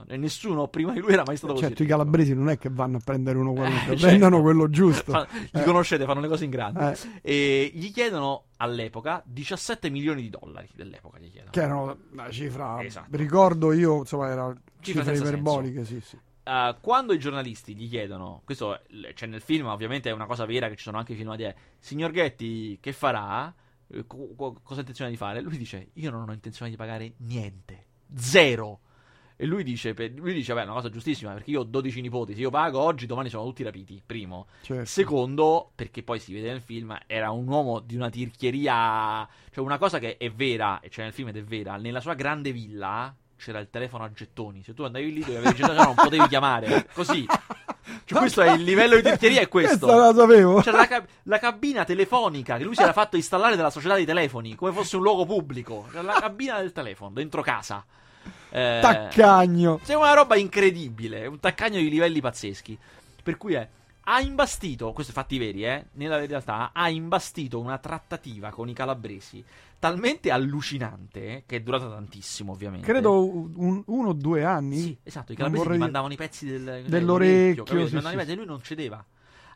E nessuno prima di lui era mai stato così. Certo, i calabresi non è che vanno a prendere uno qualunque, certo. prendono quello giusto. Fa- li Eh. conoscete, fanno le cose in grande. Eh, E gli chiedono all'epoca 17 milioni di dollari dell'epoca. Gli chiedono. che erano una cifra, Esatto. ricordo io, insomma, era Cifra cifre iperboliche, sì, sì. Uh, quando i giornalisti gli chiedono, questo c'è nel film, ovviamente è una cosa vera che ci sono anche i filmati, è signor Getty che farà? Eh, co- co- cosa ha intenzione di fare? Lui dice, io non ho intenzione di pagare niente, zero. E lui dice, lui dice, beh, è una cosa giustissima, perché io ho 12 nipoti, se io pago oggi, domani sono tutti rapiti, primo. Certo. Secondo, perché poi si vede nel film, era un uomo di una tirchieria. Cioè, una cosa che è vera, e c'è nel film ed è vera, nella sua grande villa c'era il telefono a gettoni. Se tu andavi lì, dovevi gettone, non potevi chiamare. Così. Cioè, questo è il livello di tirchieria, è questo. Questa la sapevo. C'era la, ca- la cabina telefonica che lui si era fatto installare dalla società dei telefoni, come fosse un luogo pubblico. C'era la cabina del telefono, dentro casa. Eh, Taccagno. c'è una roba incredibile, un taccagno di livelli pazzeschi. Per cui è. Ha imbastito, questi fatti veri, eh? Nella realtà, ha imbastito una trattativa con i calabresi talmente allucinante, che è durata tantissimo, ovviamente. Credo un- uno o due anni. Sì, esatto. I calabresi vorrei- gli mandavano i pezzi del, Dell'orecchio, sì, i sì, pezzi e lui non cedeva.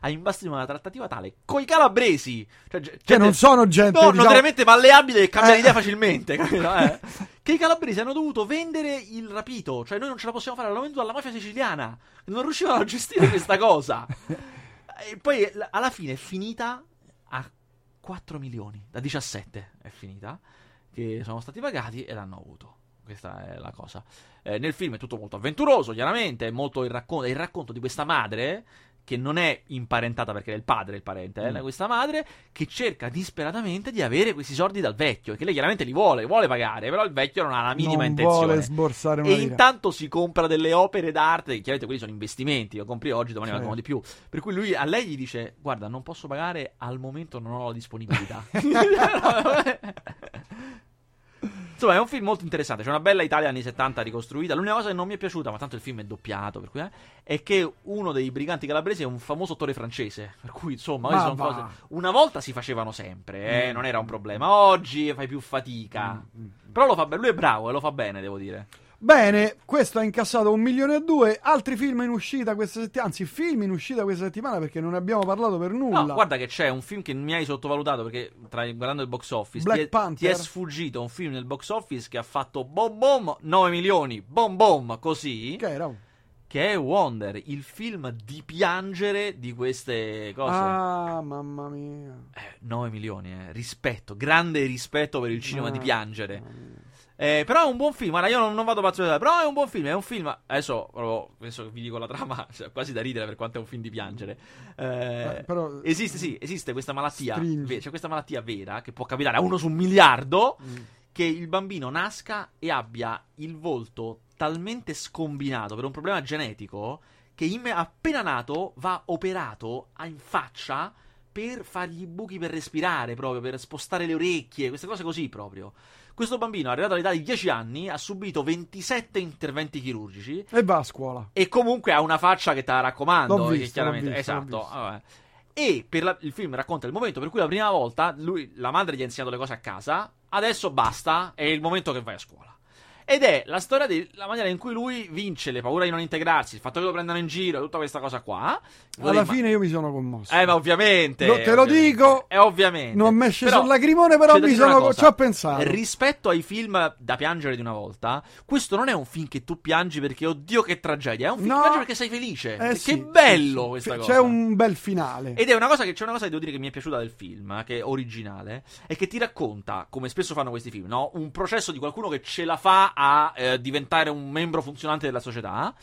Ha imbastito una trattativa tale coi calabresi. Cioè, ge- Che gente- non sono gente, No, diciamo- veramente malleabile e cambiare Eh. idea facilmente, capito? Eh? che i calabresi hanno dovuto vendere il rapito, cioè noi non ce la possiamo fare, l'hanno venduto alla mafia siciliana, non riuscivano a gestire questa cosa. E poi alla fine è finita a 4 milioni, da 17 è finita, che sono stati pagati e l'hanno avuto. Questa è la cosa. Eh, nel film è tutto molto avventuroso, chiaramente, è molto il racconto, il racconto di questa madre che non è imparentata perché è il padre il parente, eh, Mm. questa madre che cerca disperatamente di avere questi soldi dal vecchio, che lei chiaramente li vuole, vuole pagare, però il vecchio non ha la minima non intenzione. vuole sborsare una E intanto si compra delle opere d'arte, che chiaramente quelli sono investimenti, lo compri oggi, domani Certo. valgono di più. Per cui lui a lei gli dice: Guarda, non posso pagare, al momento non ho la disponibilità. Insomma, è un film molto interessante. C'è una bella Italia anni 70 ricostruita. L'unica cosa che non mi è piaciuta, ma tanto il film è doppiato, per cui, eh, è che uno dei briganti calabresi è un famoso attore francese. Per cui, insomma, Ma sono cose. Una volta si facevano sempre, eh, Mm. non era un problema. Oggi fai più fatica. Mm, mm. Però lo fa bene. Lui è bravo e lo fa bene, devo dire. Bene, questo ha incassato un milione e due. Altri film in uscita questa settimana, anzi, film in uscita questa settimana perché non ne abbiamo parlato per nulla. No, guarda che c'è un film che mi hai sottovalutato perché tra, guardando il box office Black ti, è, ti è sfuggito un film nel box office che ha fatto bom bom 9 milioni, bom bom così, Che era? che è Wonder, il film di piangere di queste cose. Ah, mamma mia. Eh, 9 milioni, eh. rispetto, grande rispetto per il cinema Ah, di piangere. Eh, però è un buon film. Guarda, io non, non vado pazzo di però è un buon film. È un film. Adesso, proprio, adesso vi dico la trama, cioè, quasi da ridere per quanto è un film di piangere. Eh, però- esiste, sì, esiste questa malattia. Ve- C'è questa malattia vera che può capitare a uno su un miliardo. Mm. Che il bambino nasca e abbia il volto talmente scombinato per un problema genetico che imme- appena nato va operato in faccia per fargli i buchi per respirare, proprio per spostare le orecchie, queste cose così proprio. Questo bambino, arrivato all'età di 10 anni, ha subito 27 interventi chirurgici E va a scuola. e comunque ha una faccia che te la raccomando. L'ho che visto, chiaramente, l'ho visto, l'ho esatto. visto. vabbè. E per la- il film racconta il momento per cui la prima volta lui, la madre gli ha insegnato le cose a casa, adesso basta, è il momento che vai a scuola. Ed è la storia della maniera in cui lui vince le paure di non integrarsi, il fatto che lo prendano in giro, tutta questa cosa qua. Alla fine io mi sono commosso. Eh, ma ovviamente. Lo, te lo ovviamente. dico. È ovviamente. Non mi Però, il lacrimone, però c'è mi dire sono, cosa. ci ho pensato. Rispetto ai film da piangere di una volta, questo non è un film che tu piangi perché, oddio, che tragedia. È un film No. che piangi perché sei felice. Eh sì, è bello sì, questa C'è cosa. un bel finale. Ed è una cosa che c'è una cosa che devo dire che mi è piaciuta del film, eh, che è originale, è che ti racconta, come spesso fanno questi film, no? un processo di qualcuno che ce la fa a eh, diventare un membro funzionante della società,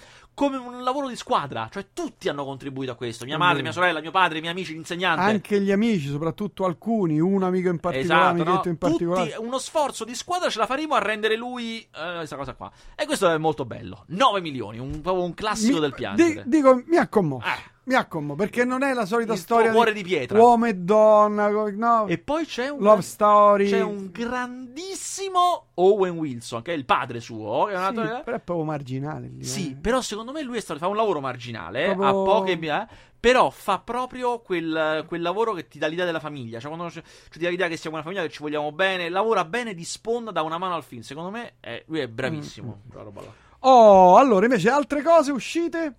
come un lavoro di squadra, cioè tutti hanno contribuito a questo, mia madre, mia sorella, mio padre, i miei amici, l'insegnante. Anche gli amici, soprattutto alcuni, un amico in particolare, Esatto, no? in particolare. Tutti, uno sforzo di squadra ce la faremo a rendere lui eh, questa cosa qua. E questo è molto bello. 9 milioni, un, proprio un classico Mi- del di- piangere. dico, mi ha commosso. Eh. Mi ha commosso perché non è la solita Il storia cuore di pietra. uomo e donna, no. E poi c'è un Love story. C'è un grandissimo Owen Wilson, che è il padre suo. Che è un Sì, però è proprio marginale. lì, Sì, eh. però secondo me lui stato, fa un lavoro marginale, Proprio- ha poche... eh, però fa proprio quel, quel lavoro che ti dà l'idea della famiglia. Cioè, quando cioè, ti dà l'idea che siamo una famiglia, che ci vogliamo bene, lavora bene di sponda, dà una mano al film. Secondo me è- lui è bravissimo. Mm. quella roba là. Oh, allora invece altre cose uscite?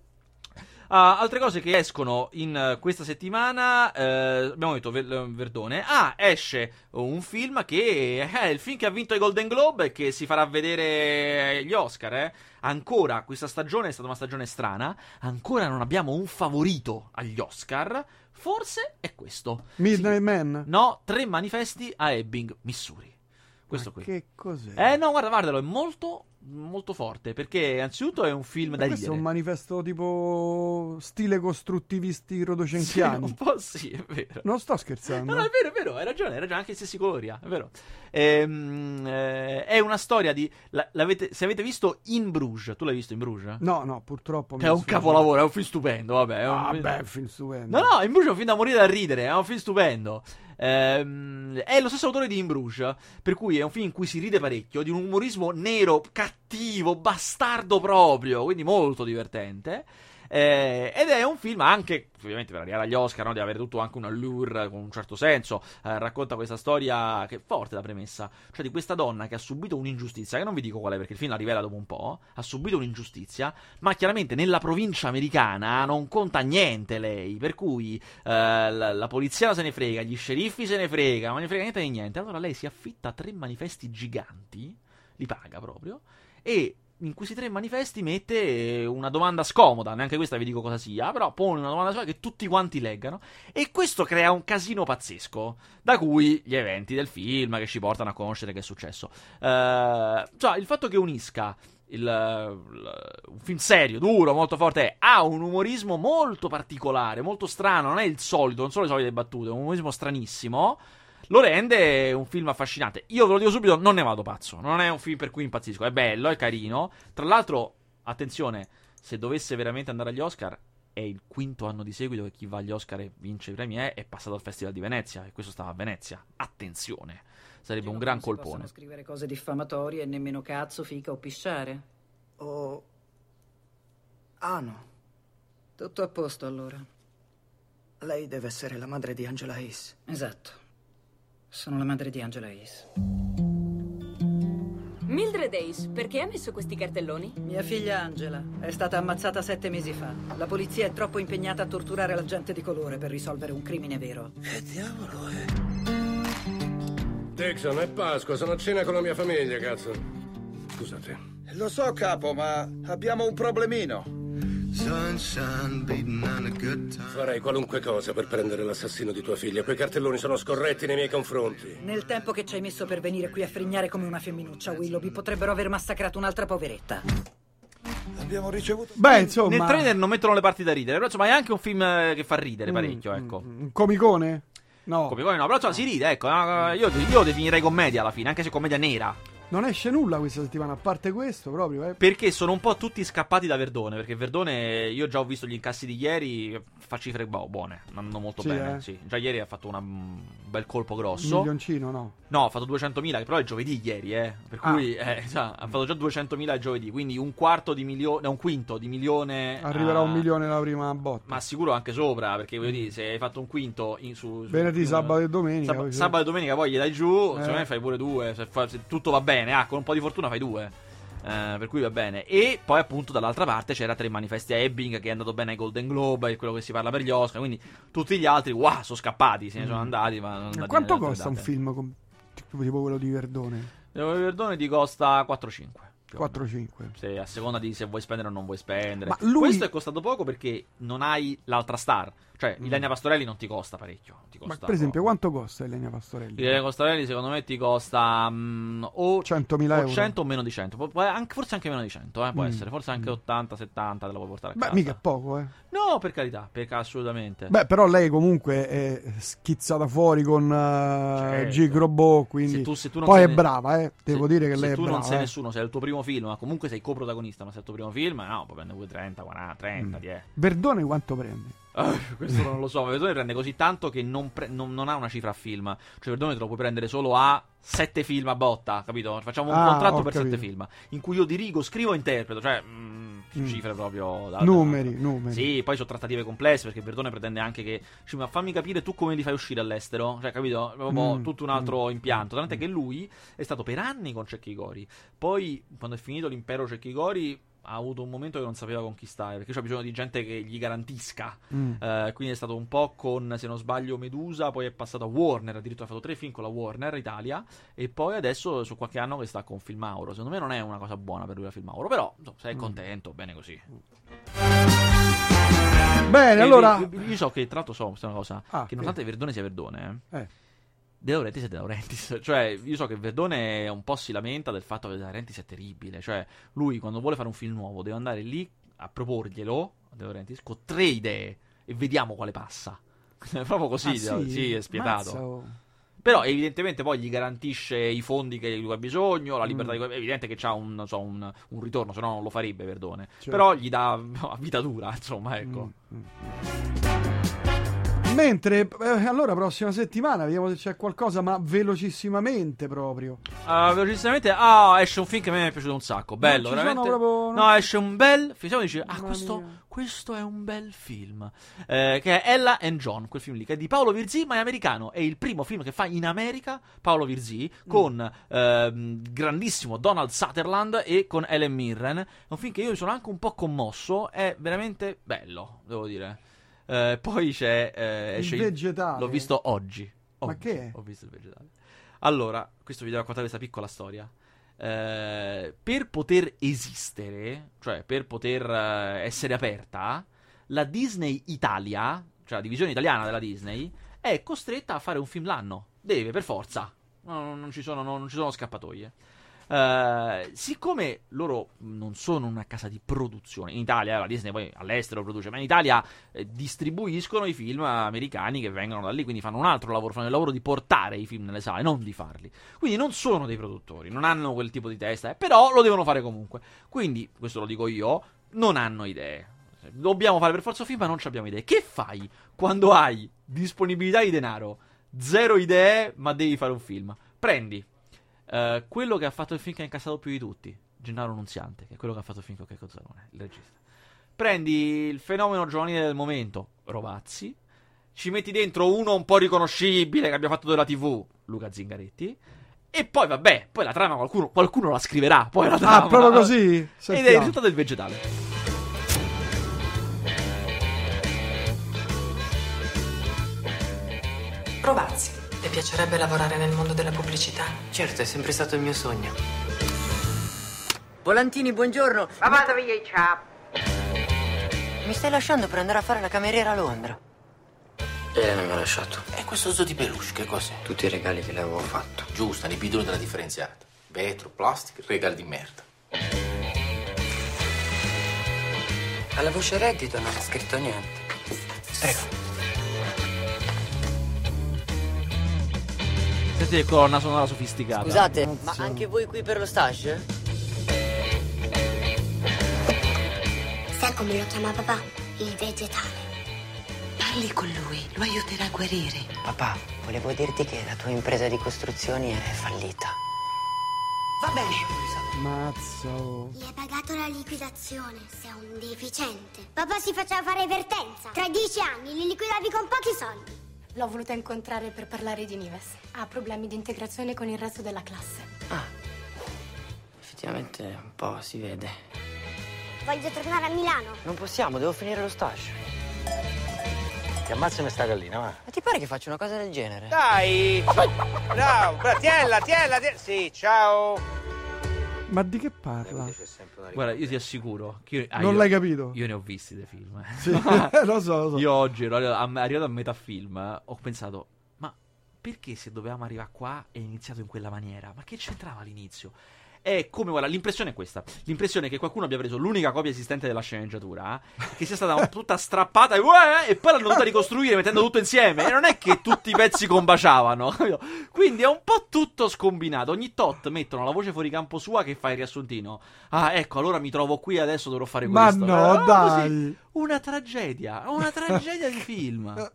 Ah, altre cose che escono in eh, questa settimana, eh, abbiamo detto Ver- Verdone. Ah, esce un film che è il film che ha vinto i Golden Globe e che si farà vedere gli Oscar. Eh. Ancora, questa stagione è stata una stagione strana. Ancora non abbiamo un favorito agli Oscar. Forse è questo. Midnight Sì. Man? No, tre manifesti a Ebbing, Missouri. Questo Ma qui. Che cos'è? Eh no, guarda, guardalo, è molto, molto forte. Perché, anzitutto, è un film Ma da questo è un manifesto tipo stile costruttivisti Sì, rodocentiani. un po' sì, è vero. Non sto scherzando. No, no, è vero, è vero, hai ragione, hai ragione, anche i stessi colori, ah, è vero. Ehm, eh, è una storia di... la- se avete visto In Bruges, tu l'hai visto In Bruges? No, no, purtroppo. Che è un capolavoro, è un film stupendo, vabbè. È un Ah, film- è un film stupendo. No, no, In Bruges è un film da morire da ridere, è un film stupendo. Ehm, è lo stesso autore di In Bruges, per cui è un film in cui si ride parecchio, di un umorismo nero, cattivo, bastardo proprio, quindi molto divertente. Eh, ed è un film anche, ovviamente per arrivare agli Oscar, no, di avere tutto anche un allure con un certo senso. eh, racconta questa storia che è forte la premessa, cioè di questa donna che ha subito un'ingiustizia, che non vi dico qual è perché il film la rivela dopo un po'. Ha subito un'ingiustizia, ma chiaramente nella provincia americana non conta niente lei. Per cui eh, la, la polizia se ne frega, gli sceriffi se ne frega, non ne frega niente di niente. Allora lei si affitta a tre manifesti giganti, li paga proprio, e in questi tre manifesti mette una domanda scomoda, neanche questa vi dico cosa sia, però pone una domanda scomoda che tutti quanti leggano e questo crea un casino pazzesco, da cui gli eventi del film che ci portano a conoscere che è successo. Eh, cioè, il fatto che unisca il, il- un film serio, duro, molto forte, ha un umorismo molto particolare, molto strano, non è il solito, non sono le solite battute, è un umorismo stranissimo. Lo rende un film affascinante. Io ve lo dico subito, non ne vado pazzo. Non è un film per cui impazzisco. È bello, è carino. Tra l'altro, attenzione, se dovesse veramente andare agli Oscar, è il quinto anno di seguito che chi va agli Oscar e vince i premi è, è passato al Festival di Venezia. E questo stava a Venezia. Attenzione, sarebbe un gran Non colpone. possono scrivere cose diffamatorie e nemmeno cazzo, fica o pisciare. O... Ah no, Tutto a posto allora. lei deve essere la madre di Angela Hayes. Esatto. Sono la madre di Angela Hayes. Mildred Ace, perché ha messo questi cartelloni? Mia figlia Angela è stata ammazzata sette mesi fa. La polizia è troppo impegnata a torturare la gente di colore per risolvere un crimine vero. Che diavolo è? Dixon, è Pasqua, sono a cena con la mia famiglia, cazzo. Scusate. Lo so, capo, ma abbiamo un problemino. Farei qualunque cosa per prendere l'assassino di tua figlia. Quei cartelloni sono scorretti nei miei confronti. Nel tempo che ci hai messo per venire qui a frignare come una femminuccia, Willoughby, potrebbero aver massacrato un'altra poveretta. Abbiamo ricevuto. Beh, insomma. Nel trailer non mettono le parti da ridere, però insomma è anche un film eh, che fa ridere parecchio, ecco. Un comicone? No. Come no, però insomma si ride, ecco. Io, io lo definirei commedia alla fine, anche se commedia nera. Non esce nulla questa settimana, a parte questo proprio. Eh. Perché sono un po' tutti scappati da Verdone. Perché Verdone, io già ho visto gli incassi di ieri, fa cifre boh, buone, andano molto Sì, bene. eh. Sì. Già ieri ha fatto una- un bel colpo grosso. Milioncino, no. No, ha fatto 200.000, che però è giovedì ieri, eh. Per Ah. cui eh, sa, ha fatto già 200.000 giovedì, quindi un quarto di milione, no, un quinto di milione. Arriverà a- un milione la prima botta. Ma sicuro anche sopra, perché voglio dire, se hai fatto un quinto in- su, su- Venerdì, sabato e domenica. Sab- sabato e domenica poi gli dai giù, Eh. secondo me fai pure due. Se, fa- se tutto va bene, ah, con un po' di fortuna fai due. Eh, per cui va bene. E poi, appunto, dall'altra parte c'era Tre manifesti a Ebbing, che è andato bene ai Golden Globe, è quello che si parla per gli Oscar. Quindi tutti gli altri, wow, sono scappati, se ne sono andati. Ma non andati Mm. Quanto costa un film com- tipo quello di Verdone? Devo Verdone ti costa 4-5. più o meno. 4-5. Se- a seconda di se vuoi spendere o non vuoi spendere. Ma lui- Questo è costato poco perché non hai l'altra star. Cioè, Ilenia Pastorelli non ti costa parecchio. ti Mm. Ma costa per esempio, poco. quanto costa Elena Pastorelli? Ilenia Pastorelli, secondo me, ti costa mm, o 100.000 o euro. 100 o meno di 100. Pu- anche- forse anche meno di 100, eh, può Mm. essere. Forse anche 80-70 te la puoi portare a Beh, casa. mica è poco, eh. No, per carità, perché assolutamente. Beh, però lei comunque è schizzata fuori con uh, Certo. Gig Robot, quindi Se tu- se tu non poi è ne- brava, eh. Devo se- dire che se lei è tu brava. non sei eh. nessuno, sei il tuo primo film, ma comunque sei coprotagonista, ma sei il tuo primo film, no, puoi prendere pure 30, 40, 30, Mm. 10. Verdone quanto prende? Ah, questo non lo so, ma Verdone prende così tanto che non, pre- non- non ha una cifra a film. Cioè, Verdone te lo puoi prendere solo a sette film a botta, capito? Facciamo un Ah, contratto per capito. sette film, in cui io dirigo, scrivo e interpreto, cioè mm, Mm. cifre proprio da Numeri, da- numeri. Sì, poi sono trattative complesse perché Verdone pretende anche che dici, ma fammi capire tu come li fai uscire all'estero, cioè, capito? Proprio Mm, tutto un altro impianto. Tant'è che lui è stato per anni con Cecchi Gori. Poi, quando è finito l'impero Cecchi Gori, ha avuto un momento che non sapeva conquistare perché c'ha bisogno di gente che gli garantisca. Mm. Eh, quindi è stato un po' con, se non sbaglio, Medusa, poi è passato a Warner, addirittura ha fatto tre film con la Warner Italia, e poi adesso su qualche anno che sta con Filmauro. Secondo me non è una cosa buona per lui la Filmauro, però insomma, se è Mm. contento, bene così. Bene, E allora... io- Io so che, tra l'altro, so questa cosa, Ah, che nonostante Verdone sia Verdone, eh, Eh. De Laurentiis è De Laurentiis. Cioè, io so che Verdone un po' si lamenta del fatto che De Laurentiis è terribile. Cioè, lui quando vuole fare un film nuovo deve andare lì a proporglielo a De Laurentiis con tre idee e vediamo quale passa. È proprio così, Ah, Laurentiis. sì, è spietato. Mazza, oh. Però evidentemente poi gli garantisce i fondi che lui ha bisogno, la libertà Mm. di... È evidente che c'ha un, so, un, un ritorno, se no non lo farebbe Verdone. Certo. Però gli dà vita dura, insomma, ecco. Mm, mm. Mentre, eh, allora, prossima settimana vediamo se c'è qualcosa, ma velocissimamente proprio. Uh, velocissimamente, ah, esce un film che a me è piaciuto un sacco. Bello, veramente. proprio- No, esce un bel film. Dici, ah, questo, questo è un bel film. Eh, che è Ella and John, quel film lì, che è di Paolo Virzì, ma è americano. È il primo film che fa in America Paolo Virzì, Mm. con ehm, grandissimo Donald Sutherland e con Ellen Mirren. È un film che io mi sono anche un po' commosso. È veramente bello, devo dire. Eh, poi c'è. eh, Il vegetale. L'ho visto oggi. Ma Oggi che è? Ho visto il vegetale. Allora, questo vi devo raccontare questa piccola storia. Eh, per poter esistere, cioè per poter eh, essere aperta, la Disney Italia, cioè la divisione italiana della Disney, è costretta a fare un film l'anno. Deve, per forza. No, non, ci sono, non ci sono scappatoie. Eh, siccome loro non sono una casa di produzione, in Italia la Disney poi all'estero produce, ma in Italia eh, distribuiscono i film americani che vengono da lì, quindi fanno un altro lavoro, fanno il lavoro di portare i film nelle sale, non di farli. Quindi non sono dei produttori, non hanno quel tipo di testa, eh, però lo devono fare comunque. Quindi, questo lo dico io, non hanno idee. Dobbiamo fare per forza film, ma non abbiamo idee. Che fai quando hai disponibilità di denaro, zero idee, ma devi fare un film? Prendi eh, quello che ha fatto il film che ha incassato più di tutti, Gennaro Nunziante, che è quello che ha fatto il film con Checco Zalone, il regista. Prendi il fenomeno giovanile del momento, Rovazzi, ci metti dentro uno un po' riconoscibile che abbia fatto della TV, Luca Zingaretti, e poi vabbè, poi la trama qualcuno, qualcuno la scriverà, poi la trama. Ah, proprio così? Ed è il Sentiamo. risultato del vegetale. Rovazzi. Le piacerebbe lavorare nel mondo della pubblicità? Certo, è sempre stato il mio sogno. Volantini, buongiorno. Ma vada via, ciao. Mi stai lasciando per andare a fare la cameriera a Londra? Elena mi ha lasciato. E questo zoo di peluche, che cos'è? Tutti i regali che le avevo fatto. Giusto, nei bidoni della differenziata. Vetro, plastica, regali di merda. Alla voce reddito non ha scritto niente. Prego. Senti che colonna sonora sofisticata. Scusate, ma anche voi qui per lo stage? Sai come lo chiama papà? Il vegetale. Parli con lui, lo aiuterà a guarire. Papà, volevo dirti che la tua impresa di costruzioni è fallita. Va bene. Mazza. oh. Gli hai pagato la liquidazione, sei un deficiente. Papà si faceva fare vertenza. Tra dieci anni li liquidavi con pochi soldi. L'ho voluta incontrare per parlare di Nives. Ha problemi di integrazione con il resto della classe. Effettivamente un po' si vede. Voglio tornare a Milano. Non possiamo, devo finire lo stage. Ti ammazzami sta gallina, va. Ma ti pare che faccio una cosa del genere? Dai! Bravo, bravo, tiella, tiella, tiella. Sì, ciao. Ma di che parla? Guarda, io ti assicuro che io- ah, Non io- l'hai capito? Io ne ho visti dei film. eh. Sì, lo so, lo so. Io oggi ero arrivato a, metà film, eh, ho pensato, ma perché se dovevamo arrivare qua è iniziato in quella maniera? Ma che c'entrava all'inizio? È come, guarda, l'impressione è questa. L'impressione è che qualcuno abbia preso l'unica copia esistente della sceneggiatura, che sia stata tutta strappata e, uè, e poi l'hanno dovuta ricostruire mettendo tutto insieme. E non è che tutti i pezzi combaciavano. Quindi è un po' tutto scombinato. Ogni tot mettono la voce fuori campo sua che fa il riassuntino. Ah, ecco, allora mi trovo qui adesso dovrò fare Ma questo. no, Ah, così. dai. Una tragedia, una tragedia di film.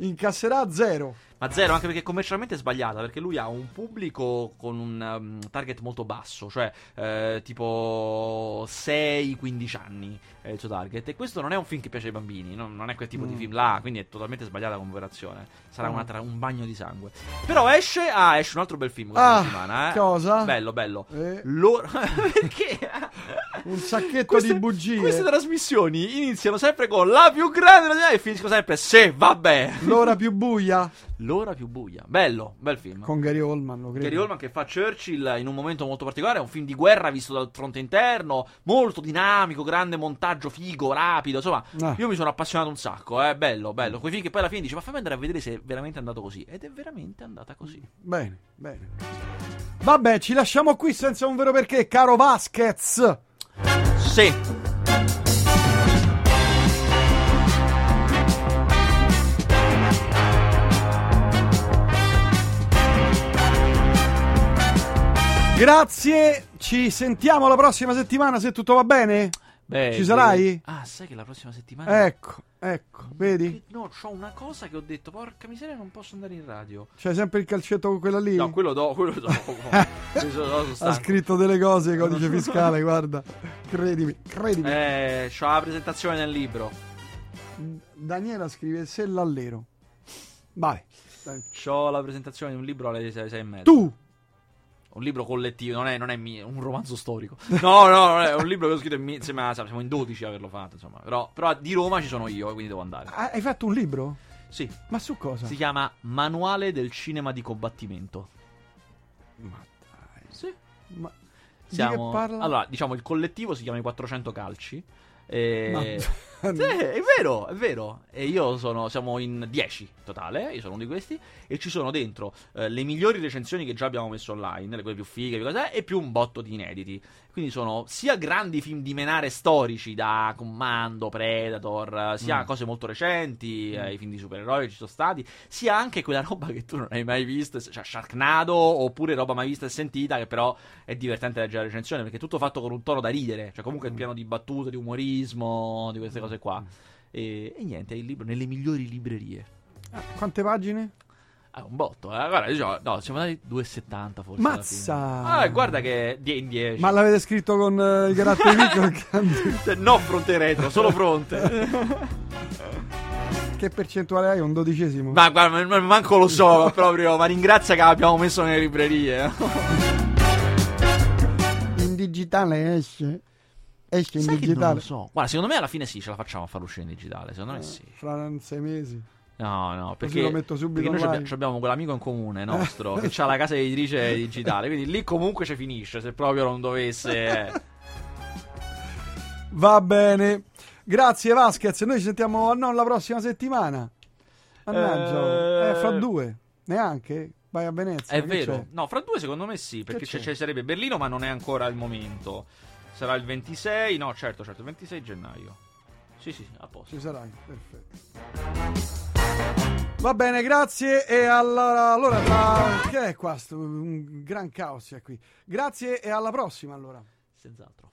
Incasserà zero. Ma zero, anche perché commercialmente è sbagliata, perché lui ha un pubblico con un um, target molto basso, cioè eh, tipo 6-15 anni è il suo target. E questo non è un film che piace ai bambini, no? non è quel tipo di Mm. film là, quindi è totalmente sbagliata come operazione. Sarà Mm. una tra- un bagno di sangue. Però esce, ah, esce un altro bel film questa Ah, settimana, eh. cosa? Bello, bello. Eh. Loro... perché? Un sacchetto Queste- di bugie. Queste trasmissioni iniziano sempre con la più grande e finiscono sempre se vabbè. L'ora più buia. L'ora più buia. Bello, bel film. Con Gary Oldman, lo credo. Gary Oldman che fa Churchill in un momento molto particolare, è un film di guerra visto dal fronte interno, molto dinamico, grande montaggio, figo, rapido, insomma, Ah. io mi sono appassionato un sacco, eh, bello, bello, quei film che poi alla fine dici, ma fammi andare a vedere se è veramente andato così, ed è veramente andata così. Bene, bene. Vabbè, ci lasciamo qui senza un vero perché, caro Vasquez. Sì. Grazie, ci sentiamo la prossima settimana se tutto va bene. Beh, Ci sarai? Ah, sai che la prossima settimana... Ecco, ecco, vedi? No, c'ho una cosa che ho detto, porca miseria, non posso andare in radio. C'è sempre il calcetto con quella lì? No, quello do, quello do. Ha scritto delle cose, codice fiscale, guarda. Credimi, credimi. Eh, c'ho la presentazione del libro. Daniela scrive se l'allero. Vai. C'ho la presentazione di un libro alle 6, e mezza. Tu! Un libro collettivo, non è, non è mio, un romanzo storico. No, no, non è un libro che ho scritto in insieme a siamo in 12 a averlo fatto, insomma. Però, però di Roma ci sono io, quindi devo andare. Ah, Hai fatto un libro? Sì. Ma su cosa? Si chiama Manuale del cinema di combattimento. Ma dai. Sì. Ma di Siamo... che parla? Allora, diciamo, il collettivo si chiama i 400 calci. E... Ma- Sì, è vero, è vero. E io sono, siamo in 10 totale, io sono uno di questi, e ci sono dentro eh, le migliori recensioni che già abbiamo messo online, le quelle più fighe, più cose, e più un botto di inediti. Quindi sono sia grandi film di menare storici da Commando, Predator, sia Mm. cose molto recenti, eh, i film di supereroi che ci sono stati, sia anche quella roba che tu non hai mai visto, cioè Sharknado, oppure roba mai vista e sentita, che però è divertente leggere la recensione, perché è tutto fatto con un tono da ridere, cioè comunque è pieno di battute, di umorismo, di queste cose qua. E, e niente, è il libro nelle migliori librerie. Ah, Quante pagine? Ah, un botto, eh. Guarda, diciamo, no, siamo andati 2,70 forse. alla Mazza! fine. Ah, guarda che die- in 10. Ma l'avete scritto con eh, i caratteri piccoli? Cioè, no fronte retro, solo fronte. che percentuale hai? Un dodicesimo? ma guarda, ma- ma- manco lo so ma proprio. Ma ringrazia che l'abbiamo messo nelle librerie. In digitale esce? Esce in Sai digitale? lo so. Guarda, secondo me alla fine sì, ce la facciamo a farlo uscire in digitale. Secondo me Eh, sì. Fra sei mesi. No, no, perché, lo metto subito perché noi abbiamo, quell'amico in comune nostro che ha la casa editrice digitale, quindi lì comunque ci finisce se proprio non dovesse... Va bene. Grazie Vasquez. Noi ci sentiamo non la prossima settimana. Mannaggia. Eh, Eh, fra due. Neanche? Vai a Venezia. È vero. c'è? No, fra due secondo me sì, perché ci sarebbe Berlino, ma non è ancora il momento. Sarà il 26, no, certo, certo, il 26 gennaio. Sì, sì, a posto. Ci sarai, perfetto. Va bene, grazie. E allora, allora tra- che è qua? Un gran caos c'è qui. Grazie e alla prossima allora. Senz'altro.